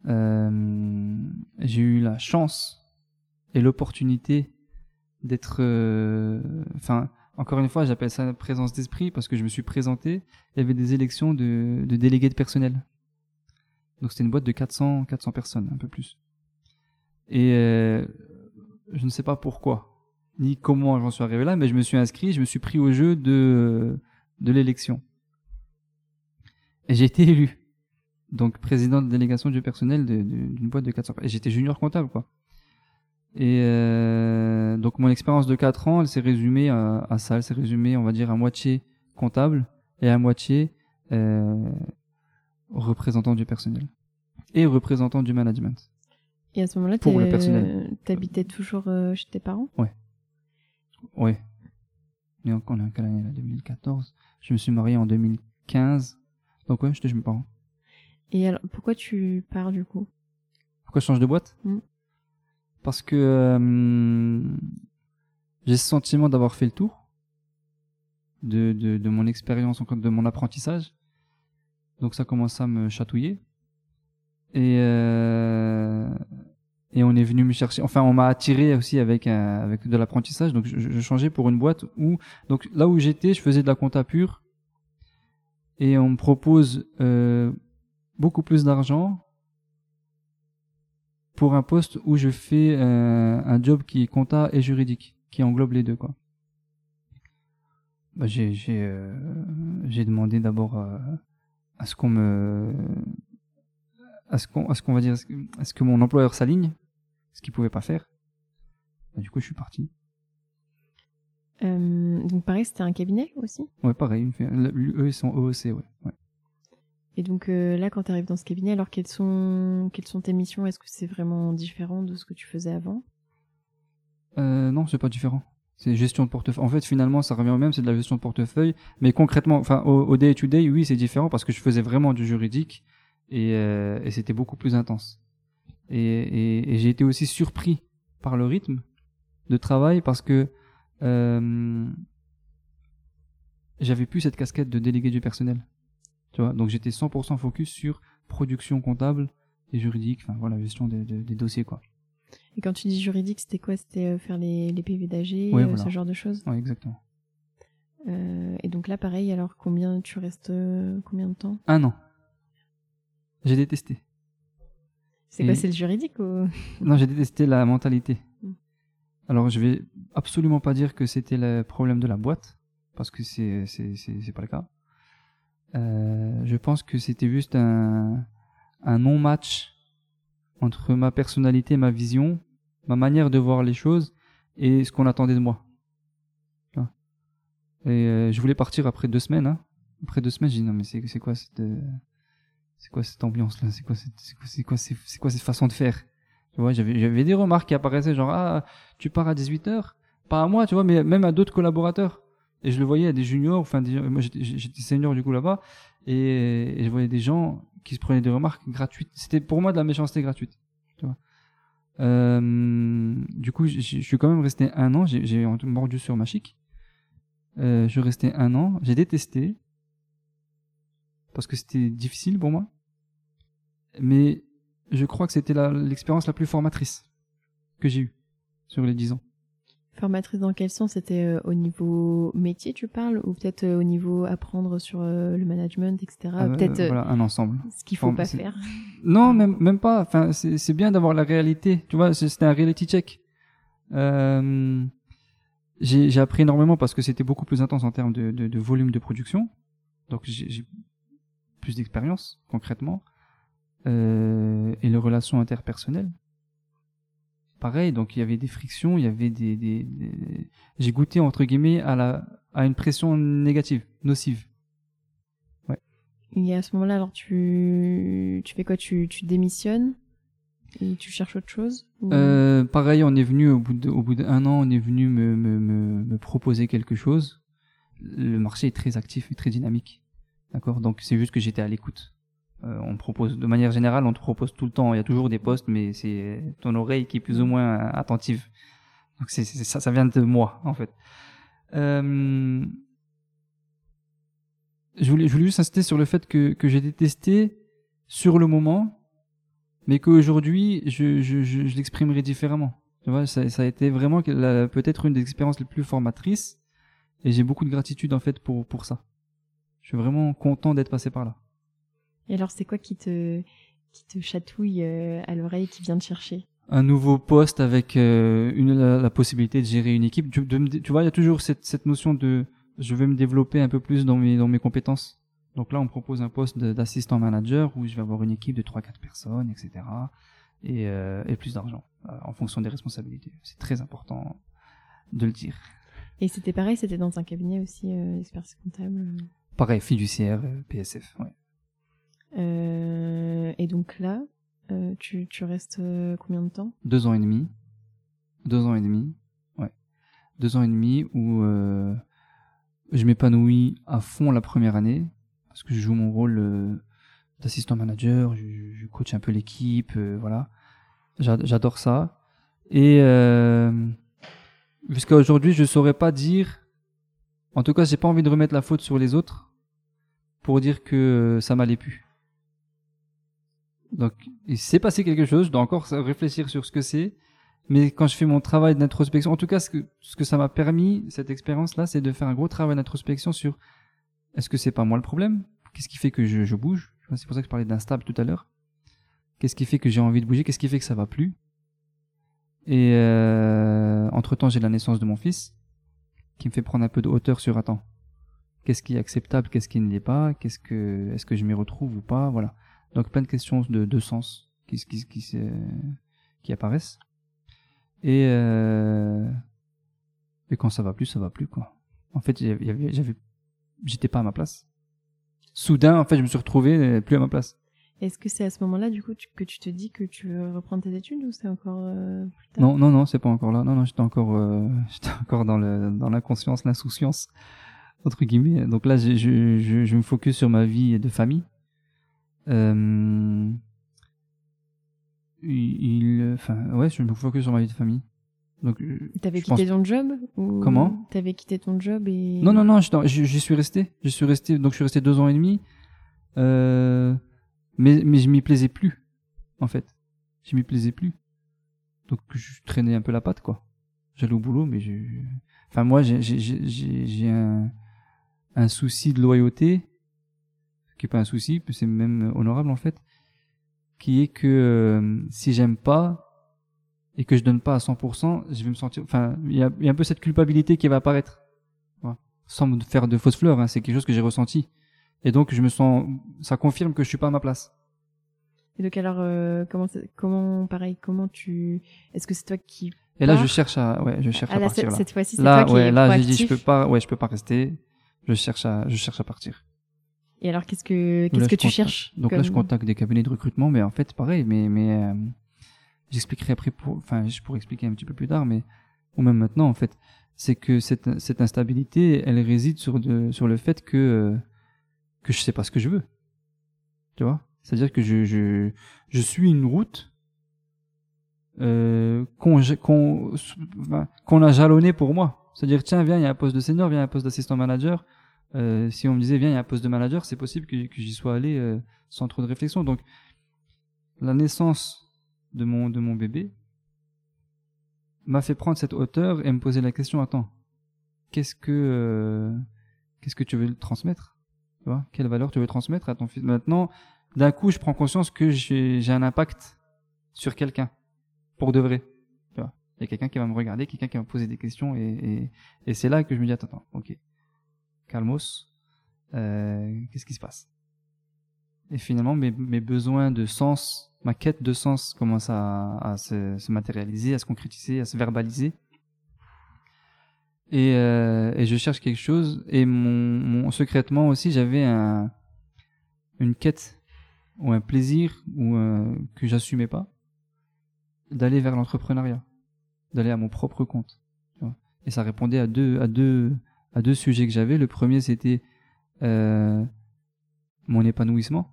Euh, j'ai eu la chance et l'opportunité d'être, euh, enfin, encore une fois, j'appelle ça présence d'esprit parce que je me suis présenté. Il y avait des élections de, délégués de personnel. Donc c'était une boîte de 400, 400 personnes, un peu plus. Et je ne sais pas pourquoi, ni comment j'en suis arrivé là, mais je me suis inscrit, je me suis pris au jeu de, de l'élection. Et j'ai été élu. Donc président de délégation du personnel d'une boîte de 400 personnes. Et j'étais junior comptable, quoi. Et euh, donc mon expérience de 4 ans, elle s'est résumée à, à ça, elle s'est résumée, on va dire, à moitié comptable et à moitié euh, représentant du personnel et représentant du management. Et à ce moment-là, Pour le personnel. t'habitais toujours euh, chez tes parents? Ouais. Mais on on est en quelle année là? 2014. Je me suis marié en 2015. Donc ouais, j'étais chez mes parents. Et alors, pourquoi tu pars du coup? Pourquoi je change de boîte? Mm. Parce que euh, j'ai ce sentiment d'avoir fait le tour de, de, de mon expérience, encore de mon apprentissage. Donc ça commence à me chatouiller. Et, euh, et on est venu me chercher. Enfin, on m'a attiré aussi avec, un- avec de l'apprentissage. Donc je, changeais pour une boîte où... Donc là où j'étais, je faisais de la compta pure. Et on me propose euh, beaucoup plus d'argent pour un poste où je fais euh, un job qui est compta et juridique, qui englobe les deux quoi. Bah, j'ai j'ai euh, demandé d'abord euh, à ce qu'on me à ce qu'on à ce qu'on va dire à ce que, mon employeur s'aligne, ce qu'il pouvait pas faire. Bah, du coup, je suis parti. Euh, Donc pareil, c'était un cabinet aussi? Ouais, pareil. Eux, ils sont OEC, ouais. ouais. Et donc euh, là, quand tu arrives dans ce cabinet, alors quelles sont, quelles sont tes missions? Est-ce que c'est vraiment différent de ce que tu faisais avant? Euh, non, c'est pas différent. C'est gestion de portefeuille. En fait, finalement, ça revient au même, c'est de la gestion de portefeuille. Mais concrètement, enfin, au, au day to day, oui, c'est différent parce que je faisais vraiment du juridique et, euh, et c'était beaucoup plus intense. Et, et, et j'ai été aussi surpris par le rythme de travail parce que euh, j'avais plus cette casquette de délégué du personnel. Tu vois, donc j'étais 100% focus sur production comptable et juridique, enfin voilà, gestion des, des, des dossiers quoi. Et quand tu dis juridique, c'était quoi? C'était euh, faire les, les PV d'AG, Ouais, euh, voilà. ce genre de choses? Ouais, exactement. Euh, Et donc là, pareil, alors combien tu restes euh, combien de temps? Un an. J'ai détesté. C'est quoi C'est le juridique ou... Non, j'ai détesté la mentalité. Mm. Alors, je vais absolument pas dire que c'était le problème de la boîte, parce que c'est c'est pas le cas. Euh, je pense que c'était juste un un non match entre ma personnalité, ma vision, ma manière de voir les choses et ce qu'on attendait de moi. Et euh, je voulais partir après deux semaines. Hein. Après deux semaines, j'ai dit non mais c'est c'est quoi cette euh, c'est quoi cette ambiance là? C'est quoi cette c'est quoi c'est quoi cette façon de faire? Tu vois, j'avais, des remarques qui apparaissaient genre, ah, tu pars à 18h. Pas à moi, tu vois, mais même à d'autres collaborateurs. Et je le voyais à des juniors, enfin, des- moi j'étais, senior du coup là-bas, et, je voyais des gens qui se prenaient des remarques gratuites. C'était pour moi de la méchanceté gratuite. Tu vois. Euh, du coup, je suis quand même resté un an, j'ai, mordu sur ma chic. Euh, je resté un an, j'ai détesté. Parce que c'était difficile pour moi. Mais je crois que c'était l'expérience la plus formatrice que j'ai eue sur les 10 ans. Formatrice dans quel sens? C'était euh, au niveau métier, tu parles? Ou peut-être euh, au niveau apprendre sur euh, le management, etc. Ah, peut-être euh, euh, voilà, un ensemble. ce qu'il faut Form- pas faire. Non, même, même pas. Enfin, c'est bien d'avoir la réalité. Tu vois, c'était un reality check. Euh, j'ai appris énormément parce que c'était beaucoup plus intense en termes de, de, de volume de production. Donc j'ai plus d'expérience concrètement. Euh, et les relations interpersonnelles. Pareil, donc il y avait des frictions, il y avait des, des, des- j'ai goûté entre guillemets à la à une pression négative, nocive. Et à ce moment-là, alors tu, tu fais quoi? Tu, tu démissionnes et tu cherches autre chose ou- Euh, pareil, on est venu au bout de, au bout d'un an, on est venu me, me, me, me proposer quelque chose. Le marché est très actif et très dynamique, d'accord. Donc c'est juste que j'étais à l'écoute. Euh, on propose, de manière générale, on te propose tout le temps. Il y a toujours des postes, mais c'est ton oreille qui est plus ou moins attentive. Donc ça, vient de moi en fait. Euh, je voulais, juste insister sur le fait que que j'ai détesté sur le moment, mais qu'aujourd'hui je, l'exprimerai différemment. Tu vois, ça, a été vraiment peut-être une des expériences les plus formatrices, et j'ai beaucoup de gratitude en fait pour pour ça. Je suis vraiment content d'être passé par là. Et alors, c'est quoi qui te, qui te chatouille euh, à l'oreille, qui vient te chercher? Un nouveau poste avec euh, une, la, la possibilité de gérer une équipe. Tu, de vois, il y a toujours cette, cette notion de je veux me développer un peu plus dans mes, dans mes compétences. Donc là, on me propose un poste d'assistant manager où je vais avoir une équipe de 3-4 personnes, etc. Et, euh, et plus d'argent euh, en fonction des responsabilités. C'est très important de le dire. Et c'était pareil, c'était dans un cabinet aussi, euh, expertise comptable. Pareil, fiduciaire, euh, PSF. Ouais. Euh, et donc là, euh, tu, tu restes euh, combien de temps? Deux ans et demi. Deux ans et demi. Ouais. Deux ans et demi où euh, je m'épanouis à fond la première année parce que je joue mon rôle d'assistant manager, je, je coach un peu l'équipe, voilà. J'a- J'adore ça. Et jusqu'à aujourd'hui, je saurais pas dire. En tout cas, j'ai pas envie de remettre la faute sur les autres pour dire que euh, ça m'allait plus. Donc, il s'est passé quelque chose. Je dois encore réfléchir sur ce que c'est. Mais quand je fais mon travail d'introspection, en tout cas, ce que, ça m'a permis, cette expérience-là, c'est de faire un gros travail d'introspection sur est-ce que c'est pas moi le problème? Qu'est-ce qui fait que je, je bouge? C'est pour ça que je parlais d'instable tout à l'heure. Qu'est-ce qui fait que j'ai envie de bouger? Qu'est-ce qui fait que ça va plus? Et euh, entre-temps, j'ai la naissance de mon fils qui me fait prendre un peu de hauteur sur attends. Qu'est-ce qui est acceptable Qu'est-ce qui ne l'est pas Qu'est-ce que est-ce que je m'y retrouve ou pas Voilà. Donc plein de questions de, de sens qui, qui, qui, qui, apparaissent. Et, euh, et quand ça va plus, ça va plus quoi. En fait, j'avais, j'étais pas à ma place. Soudain, en fait, je me suis retrouvé euh, plus à ma place. Est-ce que c'est à ce moment-là, du coup, tu- que tu te dis que tu veux reprendre tes études ou c'est encore euh, plus tard? Non, non, non, c'est pas encore là. Non, non, j'étais encore, euh, j'étais encore dans le, dans l'inconscience, l'insouciance entre guillemets. Donc là, je, je, je, je me focus sur ma vie de famille. Euh, il, enfin, ouais, je me focus sur ma vie de famille. Donc, T'avais je quitté pense- ton job ou... Comment? T'avais quitté ton job et... Non, non, non, j'y suis resté. J'y suis resté. Donc, je suis resté deux ans et demi. Euh, mais, mais je m'y plaisais plus, en fait. Je m'y plaisais plus. Donc, je traînais un peu la patte, quoi. J'allais au boulot, mais je, enfin, moi, j'ai, un, un souci de loyauté, qui est pas un souci, c'est même honorable, en fait, qui est que euh, si j'aime pas, et que je donne pas à 100%, je vais me sentir, enfin, il y a, y a un peu cette culpabilité qui va apparaître sans me faire de fausses fleurs, hein, c'est quelque chose que j'ai ressenti. Et donc je me sens, ça confirme que je suis pas à ma place. Et donc alors, euh, comment, comment, pareil, comment tu... Est-ce que c'est toi qui... Et là je cherche à, ouais, je cherche Ah à là, partir cette, là. cette fois-ci, c'est Là, toi qui ouais, là j'ai dit je peux pas, ouais, je peux pas rester. Je cherche à, je cherche à partir. Et alors, qu'est-ce que, qu'est-ce que tu contacte- cherches Donc là je contacte des cabinets de recrutement, mais en fait pareil, mais mais euh, j'expliquerai après pour, enfin je pourrais expliquer un petit peu plus tard, mais ou même maintenant en fait, c'est que cette cette instabilité, elle réside sur de sur le fait que euh, que je sais pas ce que je veux. Tu vois? C'est-à-dire que je, je, je suis une route euh, qu'on qu'on qu'on a jalonné pour moi. C'est-à-dire, tiens, viens, il y a un poste de senior, viens, il y a un poste d'assistant manager. Euh, si on me disait, viens, il y a un poste de manager, c'est possible que, que j'y sois allé euh, sans trop de réflexion. Donc, la naissance de mon, de mon bébé m'a fait prendre cette hauteur et me poser la question, attends, qu'est-ce que, euh, qu'est-ce que tu veux transmettre? Tu vois Quelle valeur tu veux transmettre à ton fils? Maintenant, d'un coup, je prends conscience que j'ai un impact sur quelqu'un, pour de vrai. Tu vois Il y a quelqu'un qui va me regarder, quelqu'un qui va me poser des questions, et, et, et c'est là que je me dis, attends, attends, ok, calmos, euh, qu'est-ce qui se passe? Et finalement, mes, mes besoins de sens, ma quête de sens commence à, à se, se matérialiser, à se concrétiser, à se verbaliser. Et, euh, et je cherche quelque chose. Et mon, mon secrètement aussi, j'avais un, une quête ou un plaisir ou un- que j'assumais pas d'aller vers l'entrepreneuriat, d'aller à mon propre compte. Et ça répondait à deux à deux à deux sujets que j'avais. Le premier c'était euh, mon épanouissement.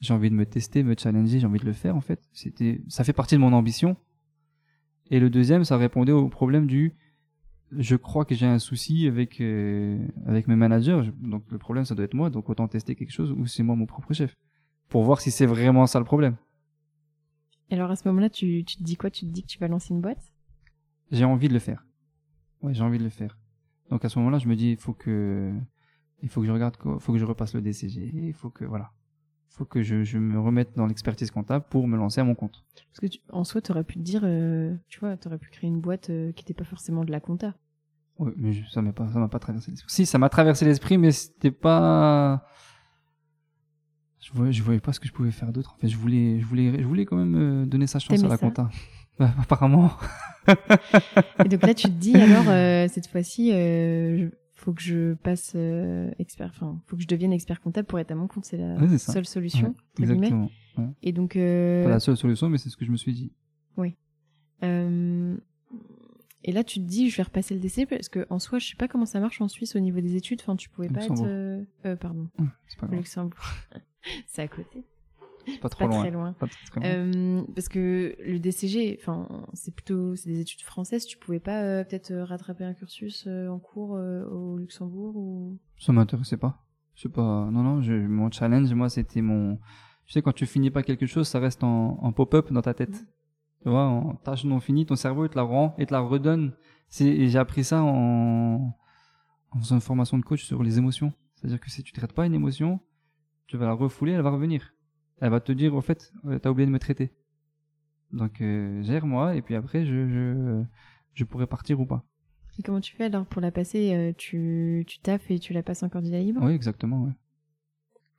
J'ai envie de me tester, me challenger, j'ai envie de le faire en fait. C'était ça fait partie de mon ambition. Et le deuxième, ça répondait au problème du je crois que j'ai un souci avec euh, avec mes managers. Donc le problème, ça doit être moi. Donc autant tester quelque chose où c'est moi mon propre chef pour voir si c'est vraiment ça le problème. Et alors à ce moment-là, tu, tu te dis quoi? Tu te dis que tu vas lancer une boîte? J'ai envie de le faire. Ouais, j'ai envie de le faire. Donc à ce moment-là, je me dis il faut que il faut que je regarde quoi- faut que je repasse le DCG, il faut que voilà. Faut que je, je me remette dans l'expertise comptable pour me lancer à mon compte. Parce que tu- en soi, t'aurais pu te dire, euh, tu vois, t'aurais pu créer une boîte euh, qui n'était pas forcément de la compta. Ouais, mais je- ça m'a pas ça m'a pas traversé l'esprit. Si, ça m'a traversé l'esprit mais c'était pas je voyais, je voyais pas ce que je pouvais faire d'autre. En fait, je voulais je voulais je voulais quand même euh, donner sa chance à la compta. Bah, apparemment. Et donc là, tu te dis, alors, euh, cette fois-ci, je- faut que je passe euh, expert, enfin, faut que je devienne expert comptable pour être à mon compte. C'est la Ouais, seule solution. Ouais, exactement. Et donc, euh, Pas la seule solution mais c'est ce que je me suis dit. euh, et là, tu te dis, je vais repasser le DC parce que en soi, je sais pas comment ça marche en Suisse au niveau des études. Enfin, tu pouvais pas être, Luxembourg. pardon, pas. Luxembourg. c'est à côté, pas trop pas loin. très loin. Pas très, loin. Euh, parce que le DCG, enfin, c'est plutôt, c'est des études françaises. Tu pouvais pas euh, peut-être euh, rattraper un cursus euh, en cours au Luxembourg ou? Ça m'intéressait pas. Je sais pas. Non, non, je, mon challenge, moi, c'était mon. Tu sais, quand tu finis pas quelque chose, ça reste en, en pop-up dans ta tête. Tu vois, en tâche non finie, ton cerveau, il te la rend et te la redonne. C'est, et j'ai appris ça en, en faisant une formation de coach sur les émotions. C'est-à-dire que si tu traites pas une émotion, tu vas la refouler, elle va revenir. Elle va te dire, au fait, euh, t'as oublié de me traiter. Donc, euh, gère-moi, et puis après, je, je, je pourrais partir ou pas. Et comment tu fais alors pour la passer euh, Tu tu taffes et tu la passes en candidat libre? Oui, exactement, ouais.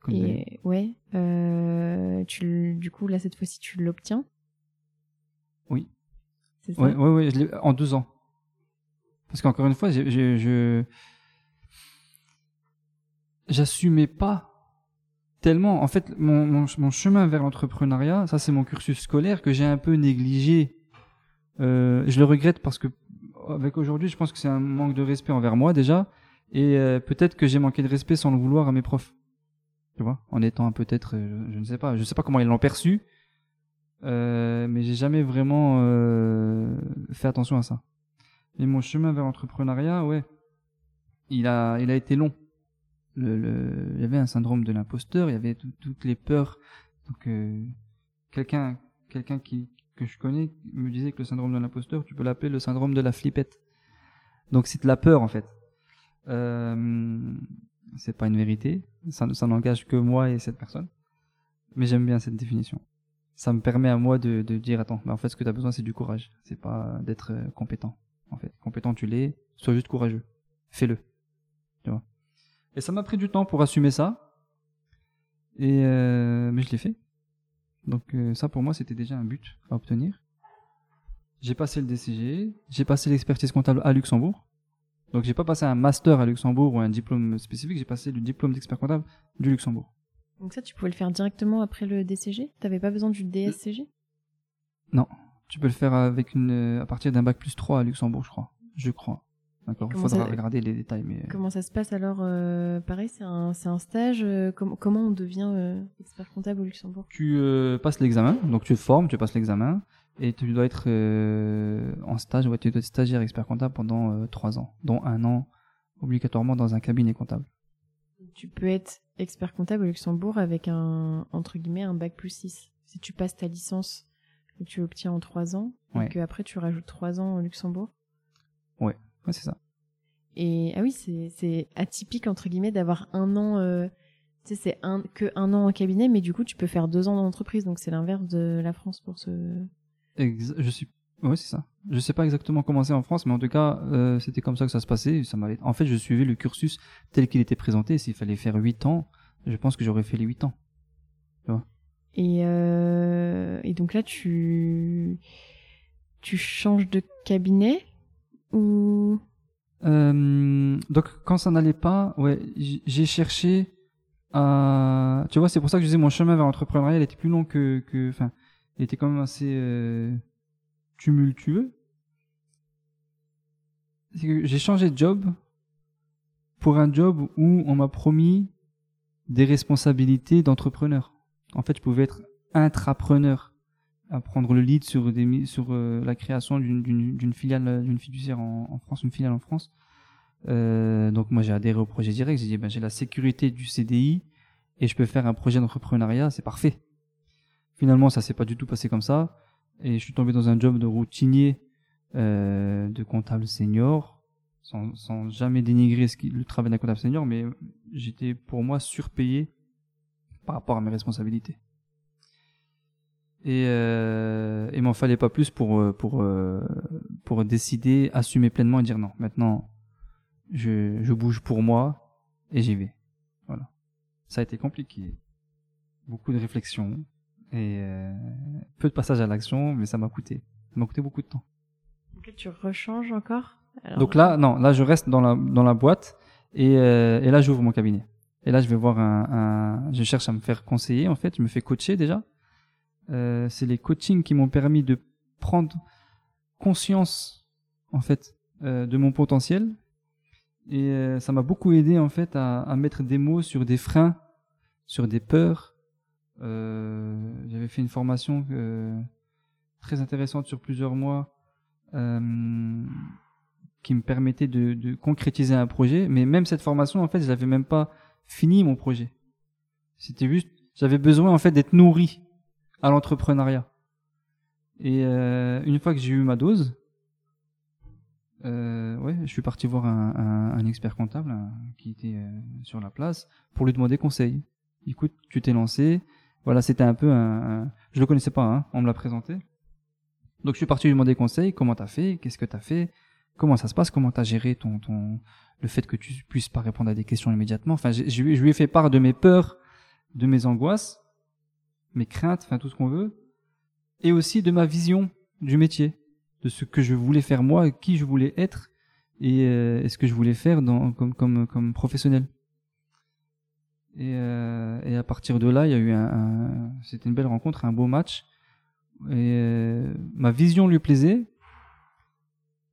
Et ouais, euh, tu du coup là cette fois-ci tu l'obtiens? Oui. C'est ça? Ouais, ouais, ouais, je en deux ans. Parce qu'encore une fois, j'ai- je j'assumais pas tellement. En fait, mon, chemin vers l'entrepreneuriat, ça c'est mon cursus scolaire que j'ai un peu négligé. Euh, je le regrette parce que avec aujourd'hui, je pense que c'est un manque de respect envers moi déjà, et euh, peut-être que j'ai manqué de respect sans le vouloir à mes profs. Tu vois, en étant peut-être, euh, je ne sais pas, je sais pas comment ils l'ont perçu, mais j'ai jamais vraiment fait attention à ça. Et mon chemin vers l'entrepreneuriat, ouais, il a, il a été long. Le, le, il y avait un syndrome de l'imposteur, il y avait tout- toutes les peurs. Donc, euh, quelqu'un, quelqu'un qui que je connais me disait que le syndrome de l'imposteur, tu peux l'appeler le syndrome de la flippette. Donc, c'est de la peur en fait. Euh, c'est pas une vérité, ça, ça n'engage que moi et cette personne. Mais j'aime bien cette définition ça me permet à moi de, de dire attends, mais en fait ce que tu as besoin c'est du courage, c'est pas d'être euh, compétent. En fait, compétent tu l'es, sois juste courageux. Fais-le. Tu vois? Et ça m'a pris du temps pour assumer ça. Et euh, mais je l'ai fait. Donc euh, ça pour moi c'était déjà un but à obtenir. J'ai passé le DCG, j'ai passé l'expertise comptable à Luxembourg. Donc j'ai pas passé un master à Luxembourg ou un diplôme spécifique, j'ai passé le diplôme d'expert comptable du Luxembourg. Donc ça tu pouvais le faire directement après le DCG. T'avais pas besoin du DSCG. Tu peux le faire avec une, euh, à partir d'un bac plus 3 à Luxembourg, je crois. Je crois. D'accord. Il Comment faudra ça- regarder les détails, mais. euh, Comment ça se passe alors euh, Pareil, c'est un c'est un stage. euh, com- comment on devient euh, expert comptable au Luxembourg? Tu passes l'examen, donc tu te formes, tu passes l'examen, et tu dois être en stage, ouais, tu dois être stagiaire expert comptable pendant euh, trois ans, dont un an obligatoirement dans un cabinet comptable. Tu peux être expert comptable au Luxembourg avec un entre guillemets un bac plus 6. Si tu passes ta licence que tu obtiens en trois ans, Ouais. et que après tu rajoutes trois ans au Luxembourg? Ouais, c'est ça. Et ah oui, c'est c'est atypique entre guillemets d'avoir un an. euh, tu sais, c'est un que un an en cabinet, mais du coup tu peux faire deux ans dans l'entreprise, donc c'est l'inverse de la France pour ce. Ex- je suis. Ouais, c'est ça. Je sais pas exactement comment c'est en France, mais en tout cas, euh, c'était comme ça que ça se passait. Ça. En fait, je suivais le cursus tel qu'il était présenté. S'il fallait faire huit ans, je pense que j'aurais fait les huit ans. Et euh, et donc là tu tu changes de cabinet Euh, donc quand ça n'allait pas, ouais, j'ai cherché à, tu vois, c'est pour ça que je disais mon chemin vers l'entrepreneuriat, était plus long que, que, enfin, il était quand même assez euh, tumultueux. C'est que j'ai changé de job pour un job où on m'a promis des responsabilités d'entrepreneur. En fait, je pouvais être intrapreneur, à prendre le lead sur euh, la création d'une filiale euh, d'une fiduciaire en, France, une filiale en France. Euh, donc moi j'ai adhéré au projet direct. J'ai dit ben j'ai la sécurité du CDI et je peux faire un projet d'entrepreneuriat, c'est parfait. Finalement, ça s'est pas du tout passé comme ça et je suis tombé dans un job de routinier de comptable senior sans, jamais dénigrer le travail d'un comptable senior, mais j'étais pour moi surpayé par rapport à mes responsabilités. Et euh, il m'en fallait pas plus pour euh, pour euh, pour décider, assumer pleinement et dire non. Maintenant, je je bouge pour moi et j'y vais. Voilà. Ça a été compliqué, beaucoup de réflexion et euh, peu de passage à l'action, mais ça m'a coûté. Ça m'a coûté beaucoup de temps. Donc là, tu rechanges encore? Alors, Donc là, non, là je reste dans la dans la boîte et euh, et là j'ouvre mon cabinet. Et là je vais voir un, un je cherche à me faire conseiller en fait, je me fais coacher déjà. Euh, c'est les coachings qui m'ont permis de prendre conscience en fait euh, de mon potentiel et euh, ça m'a beaucoup aidé en fait à, à mettre des mots sur des freins, sur des peurs. Euh, J'avais fait une formation euh, très intéressante sur plusieurs mois. Qui me permettait de, de concrétiser un projet. Mais même cette formation, en fait, je n'avais même pas fini mon projet. C'était juste, j'avais besoin en fait d'être nourri à l'entrepreneuriat. Et euh, une fois que j'ai eu ma dose, euh, ouais, je suis parti voir un, un, un expert comptable un- qui était euh, sur la place pour lui demander conseil. Écoute, tu t'es lancé. Voilà, c'était un peu un, un- je le connaissais pas, hein, on me l'a présenté. Donc je suis parti lui demander conseil. Comment t'as fait? Qu'est-ce que t'as fait? Comment ça se passe? Comment t'as géré ton ton le fait que tu puisses pas répondre à des questions immédiatement? Enfin, je, je lui ai fait part de mes peurs, de mes angoisses, mes craintes, enfin tout ce qu'on veut, et aussi de ma vision du métier, de ce que je voulais faire moi, qui je voulais être, et, euh, et ce que je voulais faire comme professionnel. Et, euh, et à partir de là, il y a eu un, c'était une belle rencontre, un beau match. Et euh, ma vision lui plaisait.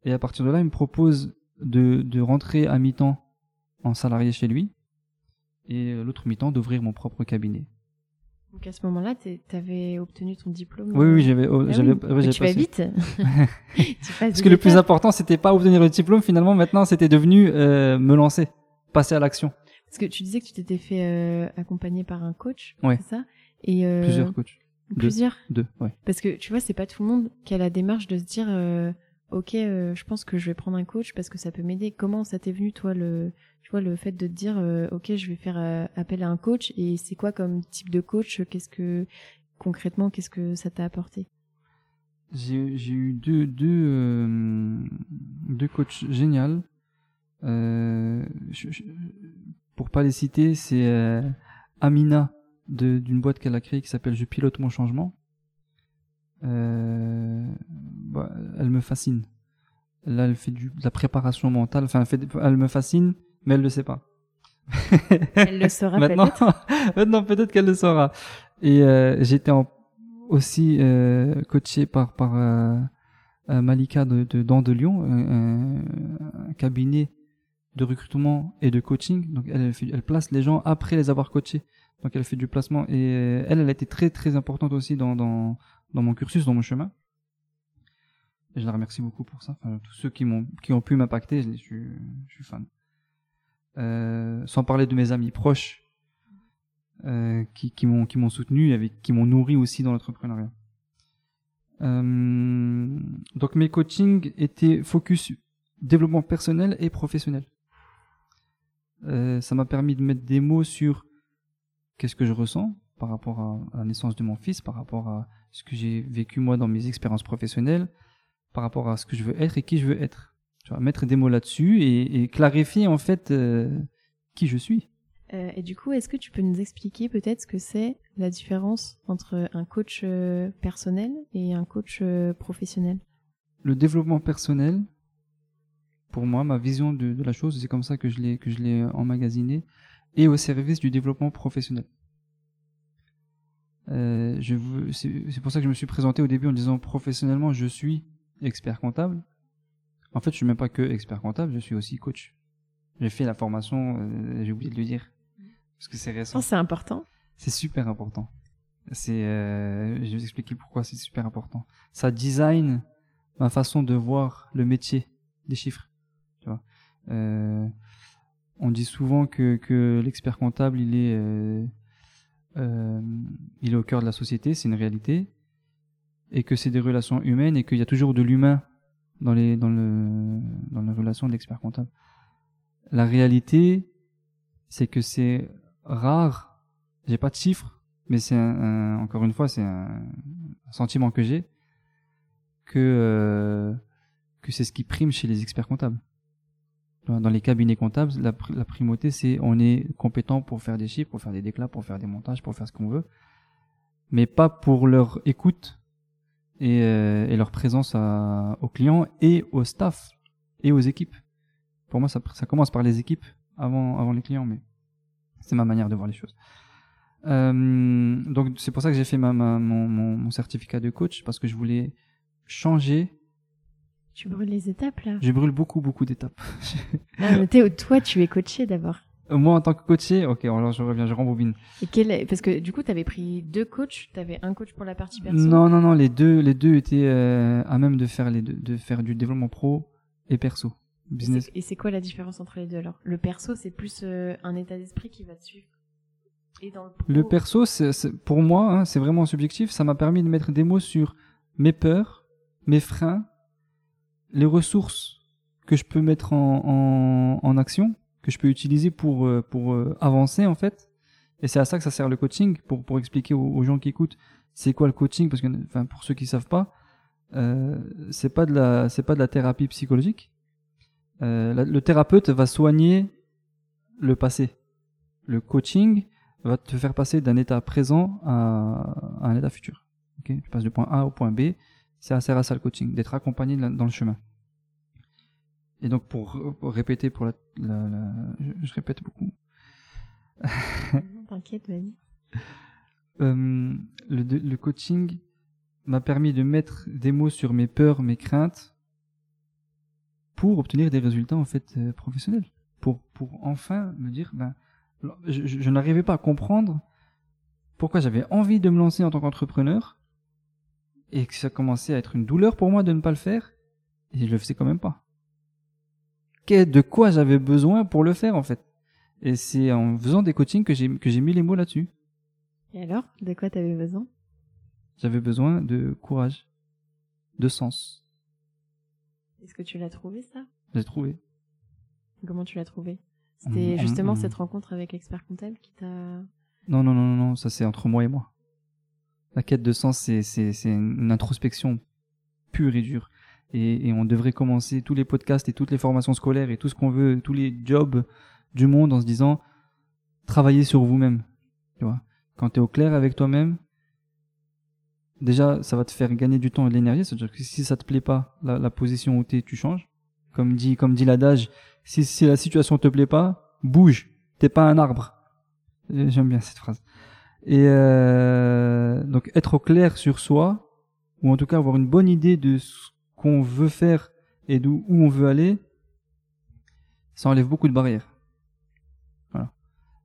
Et à partir de là, il me propose de, de rentrer à mi-temps en salarié chez lui. Et l'autre mi-temps, d'ouvrir mon propre cabinet. Donc à ce moment-là, tu avais obtenu ton diplôme. Oui, euh, oui, j'avais, oh, ah oui. j'avais, j'avais tu vas vite. Tu Parce que le plus étapes. important, c'était pas obtenir le diplôme. Finalement, maintenant, c'était devenu euh, me lancer, passer à l'action. Parce que tu disais que tu t'étais fait euh, accompagner par un coach, Ouais. c'est ça? Et euh, Plusieurs coachs. Plusieurs? Deux, ouais. Parce que tu vois, c'est pas tout le monde qui a la démarche de se dire, euh, ok, euh, je pense que je vais prendre un coach parce que ça peut m'aider. Comment ça t'est venu toi le, le fait de te dire, euh, ok, je vais faire euh, appel à un coach et c'est quoi comme type de coach Qu'est-ce que concrètement, qu'est-ce que ça t'a apporté? J'ai, eu deux, deux, euh, deux coachs géniaux. Euh, je- je- pour pas les citer, c'est euh, Amina d'une boîte qu'elle a créée qui s'appelle Je pilote mon changement. Euh, bah, elle me fascine. Là, elle fait du, de la préparation mentale. Enfin, elle, fait, elle me fascine, mais elle le sait pas. Elle le saura maintenant, peut-être. maintenant peut-être qu'elle le saura. Et euh, j'étais en- aussi euh, coaché par par euh, euh, Malika de, de Dans de Lyon, un, un- cabinet de recrutement et de coaching. Donc elle, elle, place les gens après les avoir coachés. Donc elle fait du placement et euh, elle, elle a été très très importante aussi dans dans dans mon cursus, dans mon chemin. Et je la remercie beaucoup pour ça. Enfin, tous ceux qui m'ont qui ont pu m'impacter, je, je suis fan. Euh, sans parler de mes amis proches euh, qui, m'ont soutenu et qui m'ont nourri aussi dans l'entrepreneuriat. Euh, donc mes coachings étaient focus développement personnel et professionnel. Ça m'a permis de mettre des mots sur qu'est-ce que je ressens par rapport à la naissance de mon fils, par rapport à ce que j'ai vécu moi dans mes expériences professionnelles, par rapport à ce que je veux être et qui je veux être. Tu vois, mettre des mots là-dessus et, et clarifier en fait euh, qui je suis. Euh, et du coup, est-ce que tu peux nous expliquer peut-être ce que c'est la différence entre un coach euh, personnel et un coach professionnel? Le développement personnel, pour moi, ma vision de, de la chose, c'est comme ça que je l'ai que je l'ai emmagasiné, et au service du développement professionnel. Euh, c'est pour ça que je me suis présenté au début en disant professionnellement, je suis expert comptable. En fait, je suis même pas que expert comptable, je suis aussi coach. J'ai fait la formation, euh, j'ai oublié de le dire, parce que c'est récent. Oh, c'est important. C'est super important. C'est, euh, je vais vous expliquer pourquoi c'est super important. Ça design ma façon de voir le métier des chiffres. Tu vois. Euh, on dit souvent que, que l'expert comptable, il est, euh, euh, il est au cœur de la société, c'est une réalité, et que c'est des relations humaines et qu'il y a toujours de l'humain dans les, dans le, dans les relations de l'expert comptable. La réalité, c'est que c'est rare. J'ai pas de chiffres, mais c'est un, encore une fois, c'est un, sentiment que j'ai que euh, que c'est ce qui prime chez les experts comptables. Dans les cabinets comptables, la, la primauté, c'est on est compétent pour faire des chiffres, pour faire des déclats, pour faire des montages, pour faire ce qu'on veut, mais pas pour leur écoute et, euh, et leur présence à, aux clients et au staff et aux équipes. Pour moi, ça, ça commence par les équipes avant, avant les clients, mais c'est ma manière de voir les choses. Euh, donc c'est pour ça que j'ai fait ma, ma- mon, mon, mon certificat de coach parce que je voulais changer. Tu brûles les étapes là. Je brûle beaucoup beaucoup d'étapes. Ah, toi, tu es coaché d'abord. Moi en tant que coaché, ok, alors je reviens, je rembobine. Et quel est- Parce que du coup, tu avais pris deux coachs. Tu avais un coach pour la partie perso. Non non non, les deux les deux étaient euh, à même de faire les deux, de faire du développement pro et perso, Et business. c'est- Et c'est quoi la différence entre les deux alors? Le perso, c'est plus euh, un état d'esprit qui va te suivre. Et dans le pro, Le perso, c'est, c'est- pour moi, hein, c'est vraiment subjectif. Ça m'a permis de mettre des mots sur mes peurs, mes freins, les ressources que je peux mettre en, en, en action, que je peux utiliser pour, euh, pour euh, avancer en fait. Et c'est à ça que ça sert le coaching, pour, pour expliquer aux, gens qui écoutent c'est quoi le coaching, parce que enfin, pour ceux qui savent pas, euh, c'est pas de la c'est pas de la thérapie psychologique. Euh, le thérapeute va soigner le passé. Le coaching va te faire passer d'un état présent à, à un état futur. Ok? Tu passes du point A au point B. À sert à ça le coaching, d'être accompagné dans le chemin. Et donc pour, pour répéter pour la, la- la- je, je répète beaucoup. T'inquiète, vas-y. Euh, le, le coaching m'a permis de mettre des mots sur mes peurs, mes craintes, pour obtenir des résultats en fait euh, professionnels. Pour pour enfin me dire, ben, je, je- je n'arrivais pas à comprendre pourquoi j'avais envie de me lancer en tant qu'entrepreneur et que ça commençait à être une douleur pour moi de ne pas le faire et je le faisais quand même pas. De quoi j'avais besoin pour le faire en fait. Et c'est en faisant des coachings que j'ai que j'ai mis les mots là-dessus. Et alors, de quoi t'avais besoin? J'avais besoin de courage, de sens. Est-ce que tu l'as trouvé ça? J'ai trouvé. Comment tu l'as trouvé? C'était justement cette rencontre avec l'expert comptable qui t'a. Non, non, non, non, non, ça c'est entre moi et moi. La quête de sens, c'est, c'est, c'est une introspection pure et dure. Et, et on devrait commencer tous les podcasts et toutes les formations scolaires et tout ce qu'on veut, tous les jobs du monde en se disant, travaillez sur vous-même. Tu vois. Quand tu es au clair avec toi-même, déjà, ça va te faire gagner du temps et de l'énergie. C'est-à-dire que si ça te plaît pas, la, la position où tu es, tu changes. Comme dit, comme dit l'adage, si, si la situation te plaît pas, bouge. T'es pas un arbre. Euh, J'aime bien cette phrase. Et euh, donc être au clair sur soi, ou en tout cas avoir une bonne idée de ce qu'on veut faire et d'où où on veut aller, ça enlève beaucoup de barrières.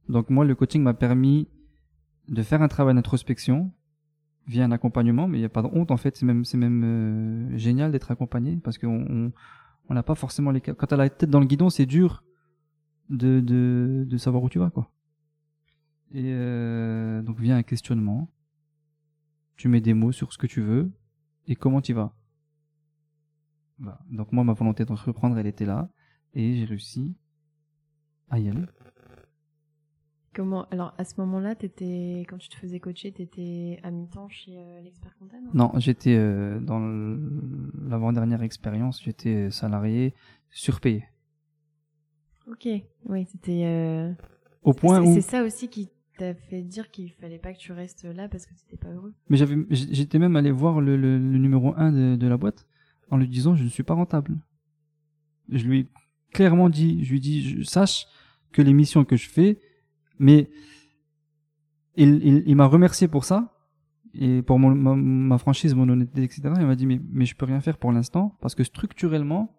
Donc moi, le coaching m'a permis de faire un travail d'introspection via un accompagnement, mais il n'y a pas de honte en fait. C'est même, c'est même euh, génial d'être accompagné parce qu'on on, on n'a pas forcément les. Quand t'as la tête dans le guidon, c'est dur de, de, de savoir où tu vas quoi. Et euh, donc vient un questionnement. Tu mets des mots sur ce que tu veux et comment tu vas. Voilà. Donc moi ma volonté d'entreprendre elle était là et j'ai réussi à y aller. Comment Alors, à ce moment-là, t'étais quand tu te faisais coacher, t'étais à mi-temps chez euh, l'expert comptable Non, j'étais euh, dans l'avant-dernière expérience, j'étais salarié surpayé. Ok, oui, c'était. euh, Au point où C'est ça aussi qui t'a fait dire qu'il fallait pas que tu restes là parce que t'étais pas heureux? mais j'avais j'étais même allé voir le, le, le numéro 1 de, de la boîte en lui disant je ne suis pas rentable. Je lui ai clairement dit, je lui ai dit, je, sache que les missions que je fais, mais il, m'a remercié pour ça et pour ma, franchise, mon honnêteté, etc. Il m'a dit mais mais je peux rien faire pour l'instant parce que structurellement,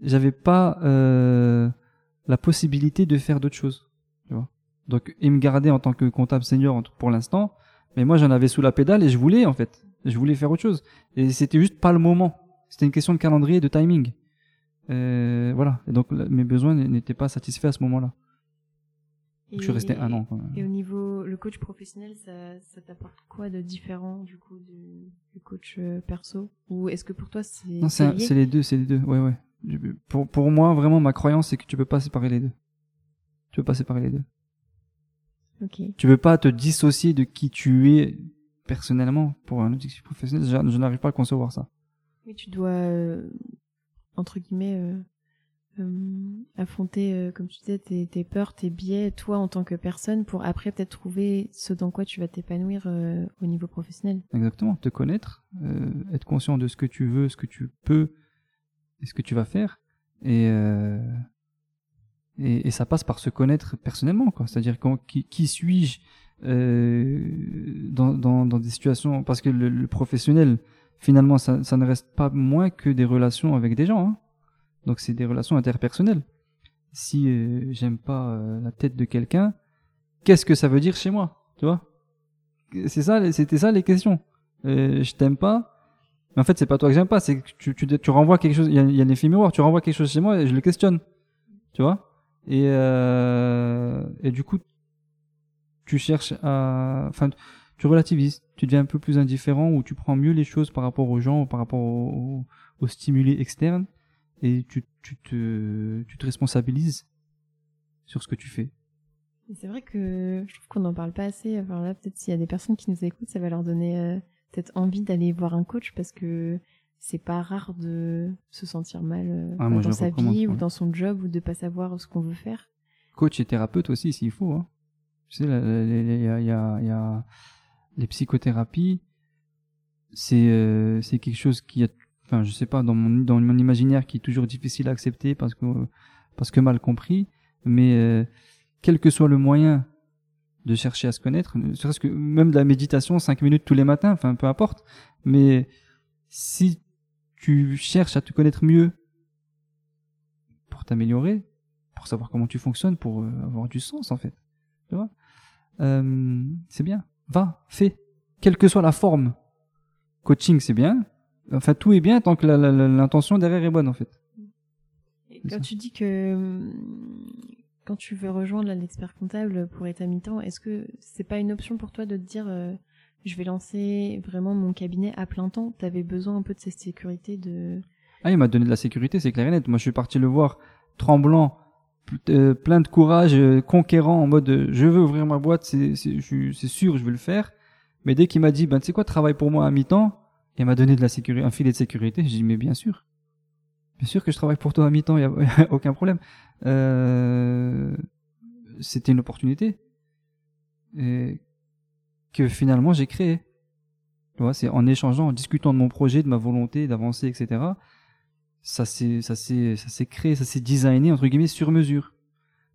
j'avais pas euh, la possibilité de faire d'autres choses. Donc il me gardait en tant que comptable senior en- pour l'instant, mais moi j'en avais sous la pédale et je voulais en fait, je voulais faire autre chose et c'était juste pas le moment. C'était une question de calendrier et de timing. Euh, voilà. Et donc mes besoins n'étaient pas satisfaits à ce moment-là. Je suis resté un an. Quoi. Et au niveau, le coach professionnel, ça, ça t'apporte quoi de différent du coup du, du coach euh, perso? Ou est-ce que pour toi c'est Non, c'est les deux, c'est les deux. Ouais, ouais. Pour, pour moi, vraiment, ma croyance, c'est que tu peux pas séparer les deux. Tu peux pas séparer les deux. Ok. Tu peux pas te dissocier de qui tu es personnellement pour un objectif professionnel. Je, je n'arrive pas à concevoir ça. Oui, tu dois euh, entre guillemets euh, euh, affronter, comme tu disais, tes, tes peurs, tes biais, toi en tant que personne, pour après peut-être trouver ce dans quoi tu vas t'épanouir au niveau professionnel. Exactement. Te connaître, être conscient de ce que tu veux, ce que tu peux et ce que tu vas faire. Et, et, et ça passe par se connaître personnellement, quoi. C'est-à-dire quand, qui, qui suis-je? Euh, dans, dans, dans des situations parce que le, le professionnel finalement ça, ça ne reste pas moins que des relations avec des gens. Hein. Donc c'est des relations interpersonnelles. Si euh, j'aime pas euh, la tête de quelqu'un, qu'est-ce que ça veut dire chez moi, tu vois? C'est ça, c'était ça les questions. Euh, je t'aime pas. Mais en fait, c'est pas toi que j'aime pas, c'est que tu, tu, tu renvoies quelque chose. Il y a, y a un effet miroir. Tu renvoies quelque chose chez moi et je le questionne, tu vois? Et euh, et du coup, tu cherches à, enfin, tu relativises. Tu deviens un peu plus indifférent ou tu prends mieux les choses par rapport aux gens, par rapport aux, aux stimuli externes et tu, tu te, tu te responsabilises sur ce que tu fais. C'est vrai que je trouve qu'on n'en parle pas assez. Enfin là, peut-être s'il y a des personnes qui nous écoutent, ça va leur donner euh, peut-être envie d'aller voir un coach parce que c'est pas rare de se sentir mal euh, Ah, dans sa vie ou dans son job ou de pas savoir ce qu'on veut faire. Coach et thérapeute aussi, s'il faut. Hein. Tu sais, il y a, y y a les psychothérapies. C'est, euh, c'est quelque chose qui a, enfin, je sais pas, dans mon, dans mon imaginaire qui est toujours difficile à accepter parce que, parce que mal compris. Mais euh, quel que soit le moyen de chercher à se connaître, serait-ce que même de la méditation, cinq minutes tous les matins, enfin, peu importe. Mais si tu cherches à te connaître mieux pour t'améliorer, pour savoir comment tu fonctionnes, pour euh, avoir du sens en fait. Tu vois? Euh, C'est bien. Va, fais. Quelle que soit la forme. Coaching, c'est bien. Enfin, tout est bien tant que l'intention derrière est bonne en fait. Et quand ça. tu dis que hum, quand tu veux rejoindre l'expert comptable pour être à mi-temps, est-ce que c'est pas une option pour toi de te dire euh, je vais lancer vraiment mon cabinet à plein temps? T'avais besoin un peu de cette sécurité de Ah, il m'a donné de la sécurité, c'est clair et net. Moi, je suis parti le voir tremblant, euh, plein de courage, euh, conquérant, en mode euh, je veux ouvrir ma boîte, c'est sûr, je vais le faire. Mais dès qu'il m'a dit, ben, tu sais quoi, travaille pour moi à mi-temps, il m'a donné de la sécurité, un filet de sécurité. J'ai dit, mais bien sûr. Bien sûr que je travaille pour toi à mi-temps, il y a aucun problème. C'était une opportunité. Et que finalement j'ai créé. Tu vois, c'est en échangeant, en discutant de mon projet, de ma volonté d'avancer, etc. Ça s'est, ça s'est, ça s'est créé, ça s'est designé entre guillemets sur mesure.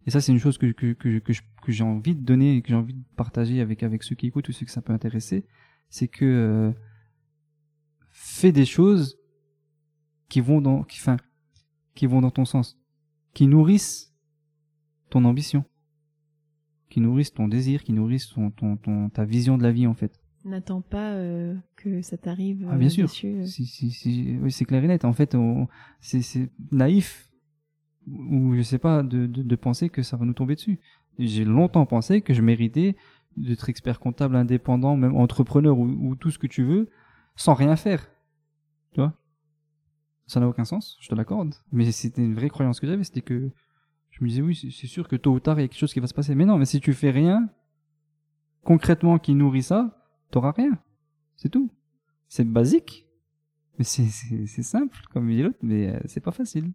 Et ça, c'est une chose que que que que, j'ai envie de donner, et que j'ai envie de partager avec avec ceux qui écoutent ou ceux que ça peut intéresser, c'est que euh, fais des choses qui vont dans, qui, enfin, qui vont dans ton sens, qui nourrissent ton ambition, qui nourrissent ton désir, qui nourrissent ton, ton, ton ta vision de la vie en fait. N'attends pas euh, que ça t'arrive Ah, bien euh, sûr. euh. Si, si, si, oui, c'est clair et net. En fait, c'est, naïf, ou je sais pas, de, de, de penser que ça va nous tomber dessus. J'ai longtemps pensé que je méritais d'être expert comptable indépendant, même entrepreneur ou, ou tout ce que tu veux, sans rien faire. Tu vois? Ça n'a aucun sens, je te l'accorde. Mais c'était une vraie croyance que j'avais, c'était que je me disais oui, c'est, c'est sûr que tôt ou tard il y a quelque chose qui va se passer. Mais non, mais si tu fais rien concrètement qui nourrit ça, t'auras rien. C'est tout. C'est basique, mais c'est, simple, comme dit l'autre, mais euh, c'est pas facile.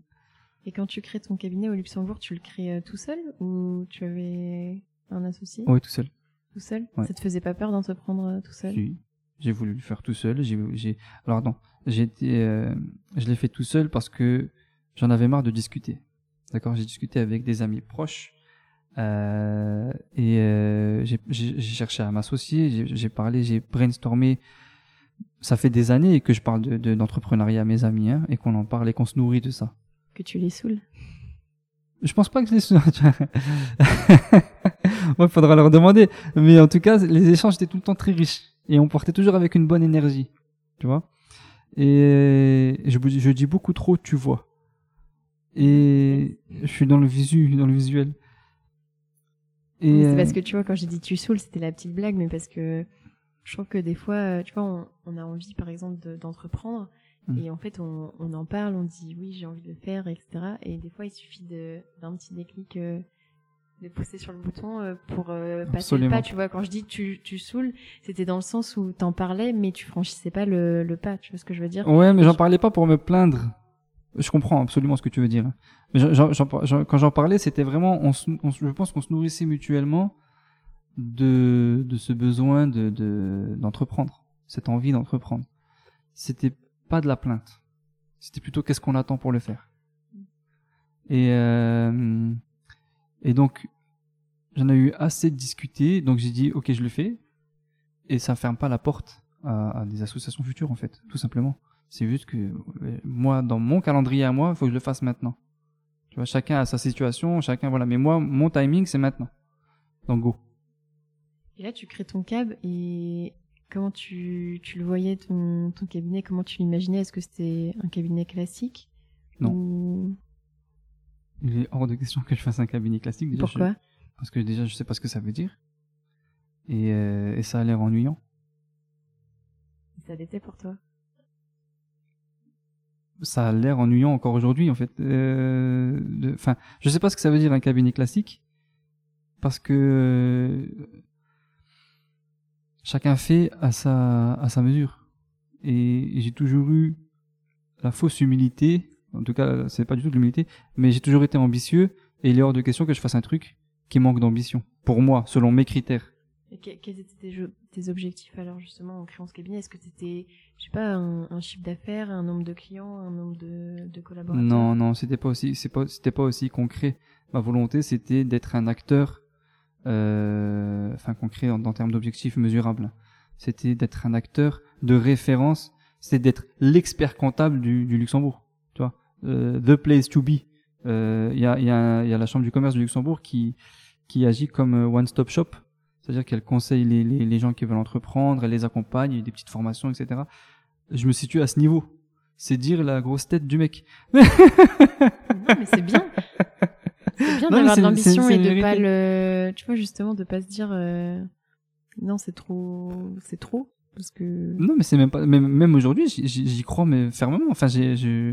Et quand tu crées ton cabinet au Luxembourg, tu le crées euh, tout seul ou tu avais un associé? Oui, tout seul. tout seul? Ouais. Ça te faisait pas peur d'entreprendre euh, tout seul? Si. J'ai voulu le faire tout seul. J'ai. Alors non, j'ai été, euh, je l'ai fait tout seul parce que j'en avais marre de discuter. D'accord, j'ai discuté avec des amis proches euh, et euh, j'ai- cherché à m'associer, j'ai- parlé, j'ai brainstormé. Ça fait des années que je parle de de- d'entrepreneuriat à mes amis hein, et qu'on en parle et qu'on se nourrit de ça. Que tu les saoules. Je pense pas que je les Moi, il faudra leur demander. Mais en tout cas, les échanges étaient tout le temps très riches. Et on portait toujours avec une bonne énergie. Tu vois Et je, je dis beaucoup trop, tu vois. Et je suis dans le visu, dans le visuel. Et C'est euh, parce que tu vois, quand j'ai dit tu saoules, c'était la petite blague, mais parce que je trouve que des fois, euh, tu vois, on, on a envie, par exemple, de- d'entreprendre, Mm. et en fait, on, on en parle, on dit oui, j'ai envie de le faire, etc. Et des fois, il suffit d'un petit déclic, euh, de pousser sur le bouton euh, pour euh, passer Absolument. le pas. Tu vois, quand je dis tu, tu saoules, c'était dans le sens où t'en parlais, mais tu franchissais pas le, le pas. Tu vois ce que je veux dire? Ouais, mais j'en parlais pas pour me plaindre. Je comprends absolument ce que tu veux dire. Quand j'en parlais, c'était vraiment, je pense qu'on se nourrissait mutuellement de, de ce besoin de, de, d'entreprendre, cette envie d'entreprendre. C'était pas de la plainte. C'était plutôt qu'est-ce qu'on attend pour le faire. Et, euh, et donc, j'en ai eu assez discuté, donc j'ai dit, ok, je le fais. Et ça ferme pas la porte à des associations futures, en fait, tout simplement. C'est juste que euh, moi, dans mon calendrier à moi, il faut que je le fasse maintenant. Tu vois, chacun a sa situation, chacun, voilà. Mais moi, mon timing, c'est maintenant. Donc, go. Et là, tu crées ton cab et comment tu, tu le voyais, ton, ton cabinet, comment tu l'imaginais? Est-ce que c'était un cabinet classique? Non. Ou- Il est hors de question que je fasse un cabinet classique. Déjà, Pourquoi? je- Parce que déjà, je sais pas ce que ça veut dire. Et, euh, et ça a l'air ennuyant. Ça l'était pour toi? Ça a l'air ennuyant encore aujourd'hui en fait. Euh, Enfin, je sais pas ce que ça veut dire un cabinet classique parce que euh, chacun fait à sa à sa mesure. Et j'ai toujours eu la fausse humilité. En tout cas, c'est pas du tout de l'humilité, mais j'ai toujours été ambitieux et il est hors de question que je fasse un truc qui manque d'ambition. Pour moi, selon mes critères. Quels étaient tes, objectifs alors justement en créant ce cabinet? Est-ce que c'était, je sais pas, un, chiffre d'affaires, un nombre de clients, un nombre de, collaborateurs? Non, non, c'était pas aussi, c'était pas aussi concret. Ma volonté, c'était d'être un acteur, euh, enfin concret en, termes d'objectifs mesurables. C'était d'être un acteur de référence. C'était d'être l'expert comptable du, Luxembourg. Tu vois, Euh, the place to be. Euh, Il y a, y a, y a la chambre du commerce du Luxembourg qui, qui agit comme euh, one stop shop. C'est-à-dire qu'elle conseille les, les, les gens qui veulent entreprendre, elle les accompagne, il y a des petites formations, etc. Je me situe à ce niveau. C'est dire la grosse tête du mec. Non, mais c'est bien. C'est bien d'avoir de l'ambition et de une pas vérité. le, tu vois justement de pas se dire euh, non c'est trop, c'est trop parce que Non, mais c'est même pas, même, même aujourd'hui, j'y- crois mais fermement. Enfin, j'ai, je,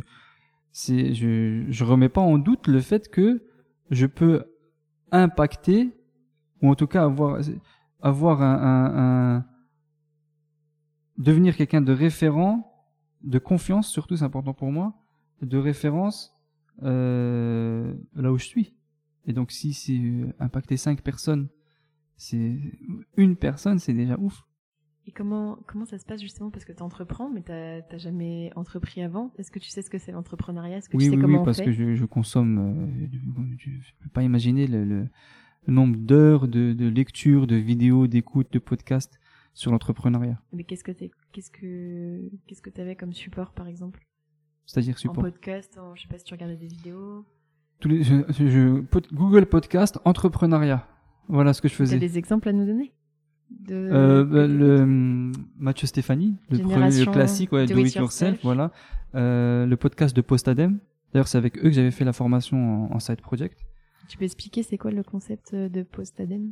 c'est, je, je remets pas en doute le fait que je peux impacter ou en tout cas avoir, avoir un, un, un- devenir quelqu'un de référent, de confiance surtout, c'est important pour moi, de référence euh, là où je suis. Et donc, si c'est euh, impacter cinq personnes, c'est une personne, c'est déjà ouf. Et comment comment ça se passe justement? Parce que tu entreprends mais t'as t'as jamais entrepris avant Est-ce que tu sais ce que c'est l'entrepreneuriat? Est-ce que oui, tu sais oui, comment oui, on parce fait? que je, je consomme, euh, je ne peux pas imaginer le, le, le nombre d'heures de, de lecture, de vidéos, d'écoute, de podcasts sur l'entrepreneuriat. Mais qu'est-ce que t'es qu'est-ce que qu'est-ce que t'avais comme support par exemple? C'est-à-dire En support. podcast, en, je sais pas si tu regardais des vidéos. Tous les, je, je- je- pod- Google Podcast, entrepreneuriat. Voilà ce que je T'as faisais. des exemples à nous donner? De Euh, bah, le hum, Mathieu Stéphanie, le premier le classique, ouais, Do Do, It It Yourself, Yourself. voilà. Euh, le podcast de Postadem. D'ailleurs, c'est avec eux que j'avais fait la formation en, en side project. Tu peux expliquer c'est quoi le concept de post-adem?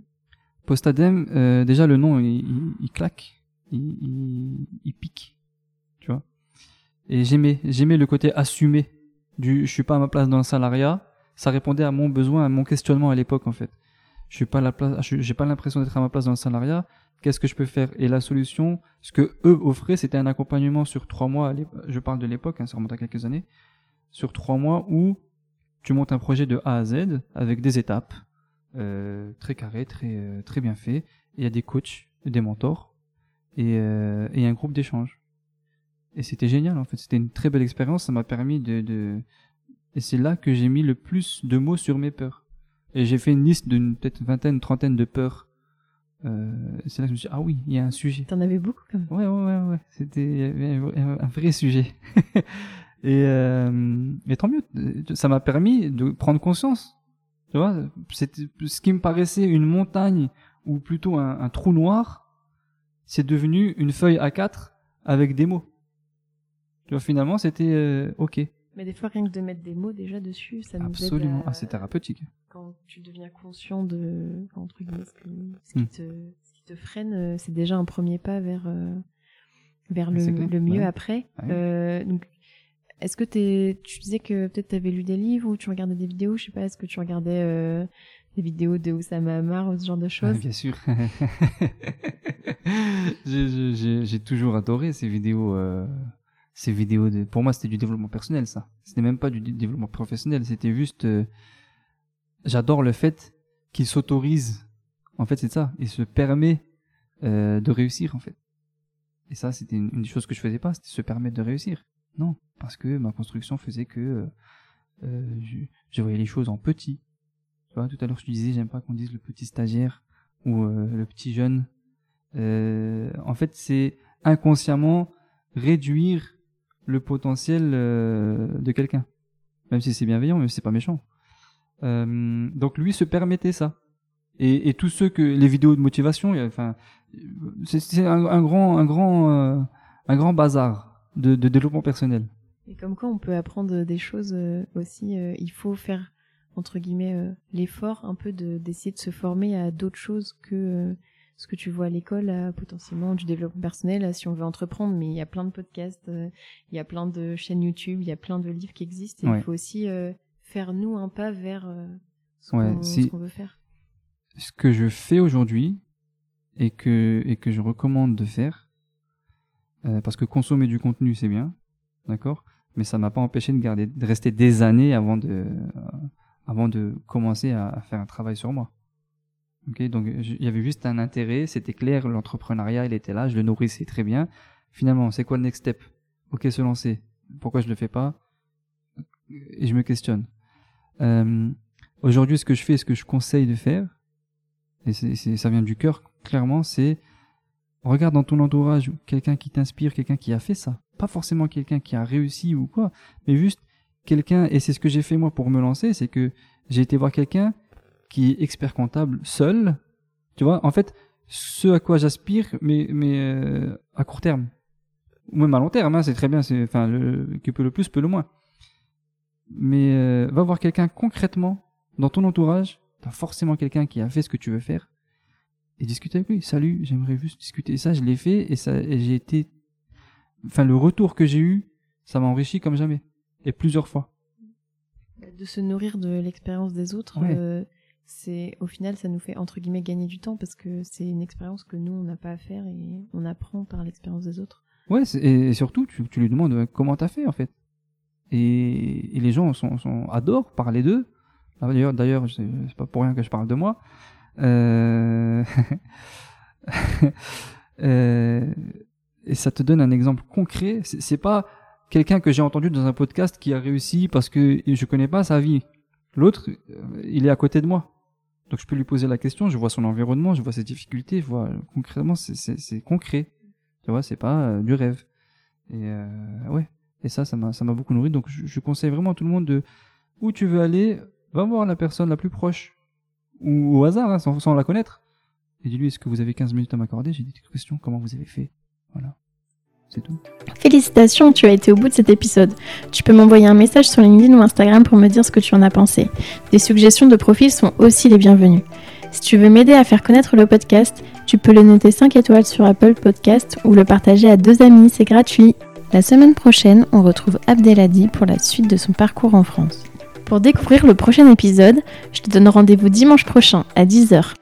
Postadem, euh, déjà le nom, il, claque, il, pique, tu vois. Et j'aimais, j'aimais le côté assumé du, je suis pas à ma place dans le salariat. Ça répondait à mon besoin, à mon questionnement à l'époque en fait. Je suis pas à la place, j'ai pas l'impression d'être à ma place dans le salariat. Qu'est-ce que je peux faire? Et la solution, ce que eux offraient, c'était un accompagnement sur trois mois. Je parle de l'époque, hein, ça remonte à quelques années. Sur trois mois où tu montes un projet de A à Z avec des étapes euh, très carré, très euh, très bien fait. Et Il y a des coachs, des mentors et, euh, et un groupe d'échange. Et c'était génial en fait. C'était une très belle expérience. Ça m'a permis de, de Et c'est là que j'ai mis le plus de mots sur mes peurs. Et j'ai fait une liste d'une peut-être vingtaine, trentaine de peurs. Euh, c'est là que je me suis dit, ah oui, il y a un sujet. T'en avais beaucoup quand même. Ouais, ouais, ouais, ouais. C'était un vrai sujet. et, euh, et tant mieux, ça m'a permis de prendre conscience. Tu vois, c'était ce qui me paraissait une montagne ou plutôt un, un trou noir, c'est devenu une feuille A4 avec des mots. Tu vois, finalement, c'était euh, ok. Mais des fois, rien que de mettre des mots déjà dessus, ça nous Absolument. aide à- Ah, c'est thérapeutique. Quand tu deviens conscient de entre guillemets, ce, qui, Hmm. te, ce qui te freine, euh, c'est déjà un premier pas vers, euh, vers le, clair, le mieux ouais. après. Ouais. Euh, donc, est-ce que t'es, tu disais que peut-être tu avais lu des livres ou tu regardais des vidéos, je sais pas, est-ce que tu regardais euh, des vidéos de Oussama Hamar ou ce genre de choses? Bien sûr. J'ai- toujours adoré ces vidéos. euh, ces vidéos de. Pour moi, c'était du développement personnel, ça. C'était même pas du dé- développement professionnel. C'était juste. euh, J'adore le fait qu'il s'autorise. En fait, c'est ça. Il se permet euh, de réussir, en fait. Et ça, c'était une, une des choses que je faisais pas. C'était se permettre de réussir. Non, parce que ma construction faisait que euh, euh, je, voyais les choses en petit. Tu vois, tout à l'heure, je te disais, j'aime pas qu'on dise le petit stagiaire ou euh, le petit jeune. En fait, c'est inconsciemment réduire le potentiel de quelqu'un, même si c'est bienveillant, si c'est pas méchant. Donc lui se permettait ça. Et, tous ceux que les vidéos de motivation, enfin, c'est un, grand, un grand, un grand bazar de, de développement personnel. Et comme quoi on peut apprendre des choses euh, aussi, euh, il faut faire entre guillemets euh, l'effort un peu de d'essayer de se former à d'autres choses que ce que tu vois à l'école, potentiellement du développement personnel, si on veut entreprendre. Mais il y a plein de podcasts, euh, il y a plein de chaînes YouTube, il y a plein de livres qui existent. Et Ouais. il faut aussi euh, faire nous un pas vers euh, ce Ouais, qu'on si- ce qu'on veut faire. ce que je fais aujourd'hui et que et que je recommande de faire euh, parce que consommer du contenu c'est bien d'accord mais ça m'a pas empêché de garder de rester des années avant de euh, avant de commencer à, faire un travail sur moi. Donc il y avait juste un intérêt c'était clair l'entrepreneuriat il était là je le nourrissais très bien. Finalement c'est quoi le next step? Ok se lancer. Pourquoi je le fais pas? Et je me questionne. Euh, aujourd'hui ce que je fais ce que je conseille de faire et ça vient du cœur, clairement, c'est regarde dans ton entourage quelqu'un qui t'inspire, quelqu'un qui a fait ça. Pas forcément quelqu'un qui a réussi ou quoi, mais juste quelqu'un, et c'est ce que j'ai fait moi pour me lancer, c'est que j'ai été voir quelqu'un qui est expert comptable seul, tu vois, en fait, ce à quoi j'aspire, mais, mais euh, à court terme. Ou même à long terme, hein, c'est très bien, c'est, enfin, le, qui peut le plus, peut le moins. Mais euh, va voir quelqu'un concrètement dans ton entourage, t'as forcément quelqu'un qui a fait ce que tu veux faire et discute avec lui. Salut, j'aimerais juste discuter. Et ça, je l'ai fait et ça, j'ai été, enfin, le retour que j'ai eu, ça m'a enrichi comme jamais et plusieurs fois. De se nourrir de l'expérience des autres, Ouais. euh, c'est au final ça nous fait entre guillemets gagner du temps parce que c'est une expérience que nous on n'a pas à faire et on apprend par l'expérience des autres. Ouais, et, et surtout, tu, tu lui demandes euh, comment t'as fait en fait? Et, et les gens sont, sont adorent parler d'eux. D'ailleurs, d'ailleurs, c'est pas pour rien que je parle de moi. Euh... euh, Et ça te donne un exemple concret. C'est pas quelqu'un que j'ai entendu dans un podcast qui a réussi parce que je connais pas sa vie. L'autre, euh, il est à côté de moi. Donc je peux lui poser la question, je vois son environnement, je vois ses difficultés, je vois concrètement, c'est- concret. Tu vois, c'est pas du rêve. Et euh, ouais. Et ça, ça m'a, ça m'a beaucoup nourri. Donc, je, je conseille vraiment à tout le monde de où tu veux aller, va voir la personne la plus proche ou au hasard, hein, sans, la connaître. Et dis-lui, est-ce que vous avez 15 minutes à m'accorder? J'ai des questions. Comment vous avez fait? Voilà. C'est tout. Félicitations, tu as été au bout de cet épisode. Tu peux m'envoyer un message sur LinkedIn ou Instagram pour me dire ce que tu en as pensé. Des suggestions de profils sont aussi les bienvenues. Si tu veux m'aider à faire connaître le podcast, tu peux le noter 5 étoiles sur Apple Podcast ou le partager à deux amis, c'est gratuit. La semaine prochaine, on retrouve Abdelhadi pour la suite de son parcours en France. Pour découvrir le prochain épisode, je te donne rendez-vous dimanche prochain à 10h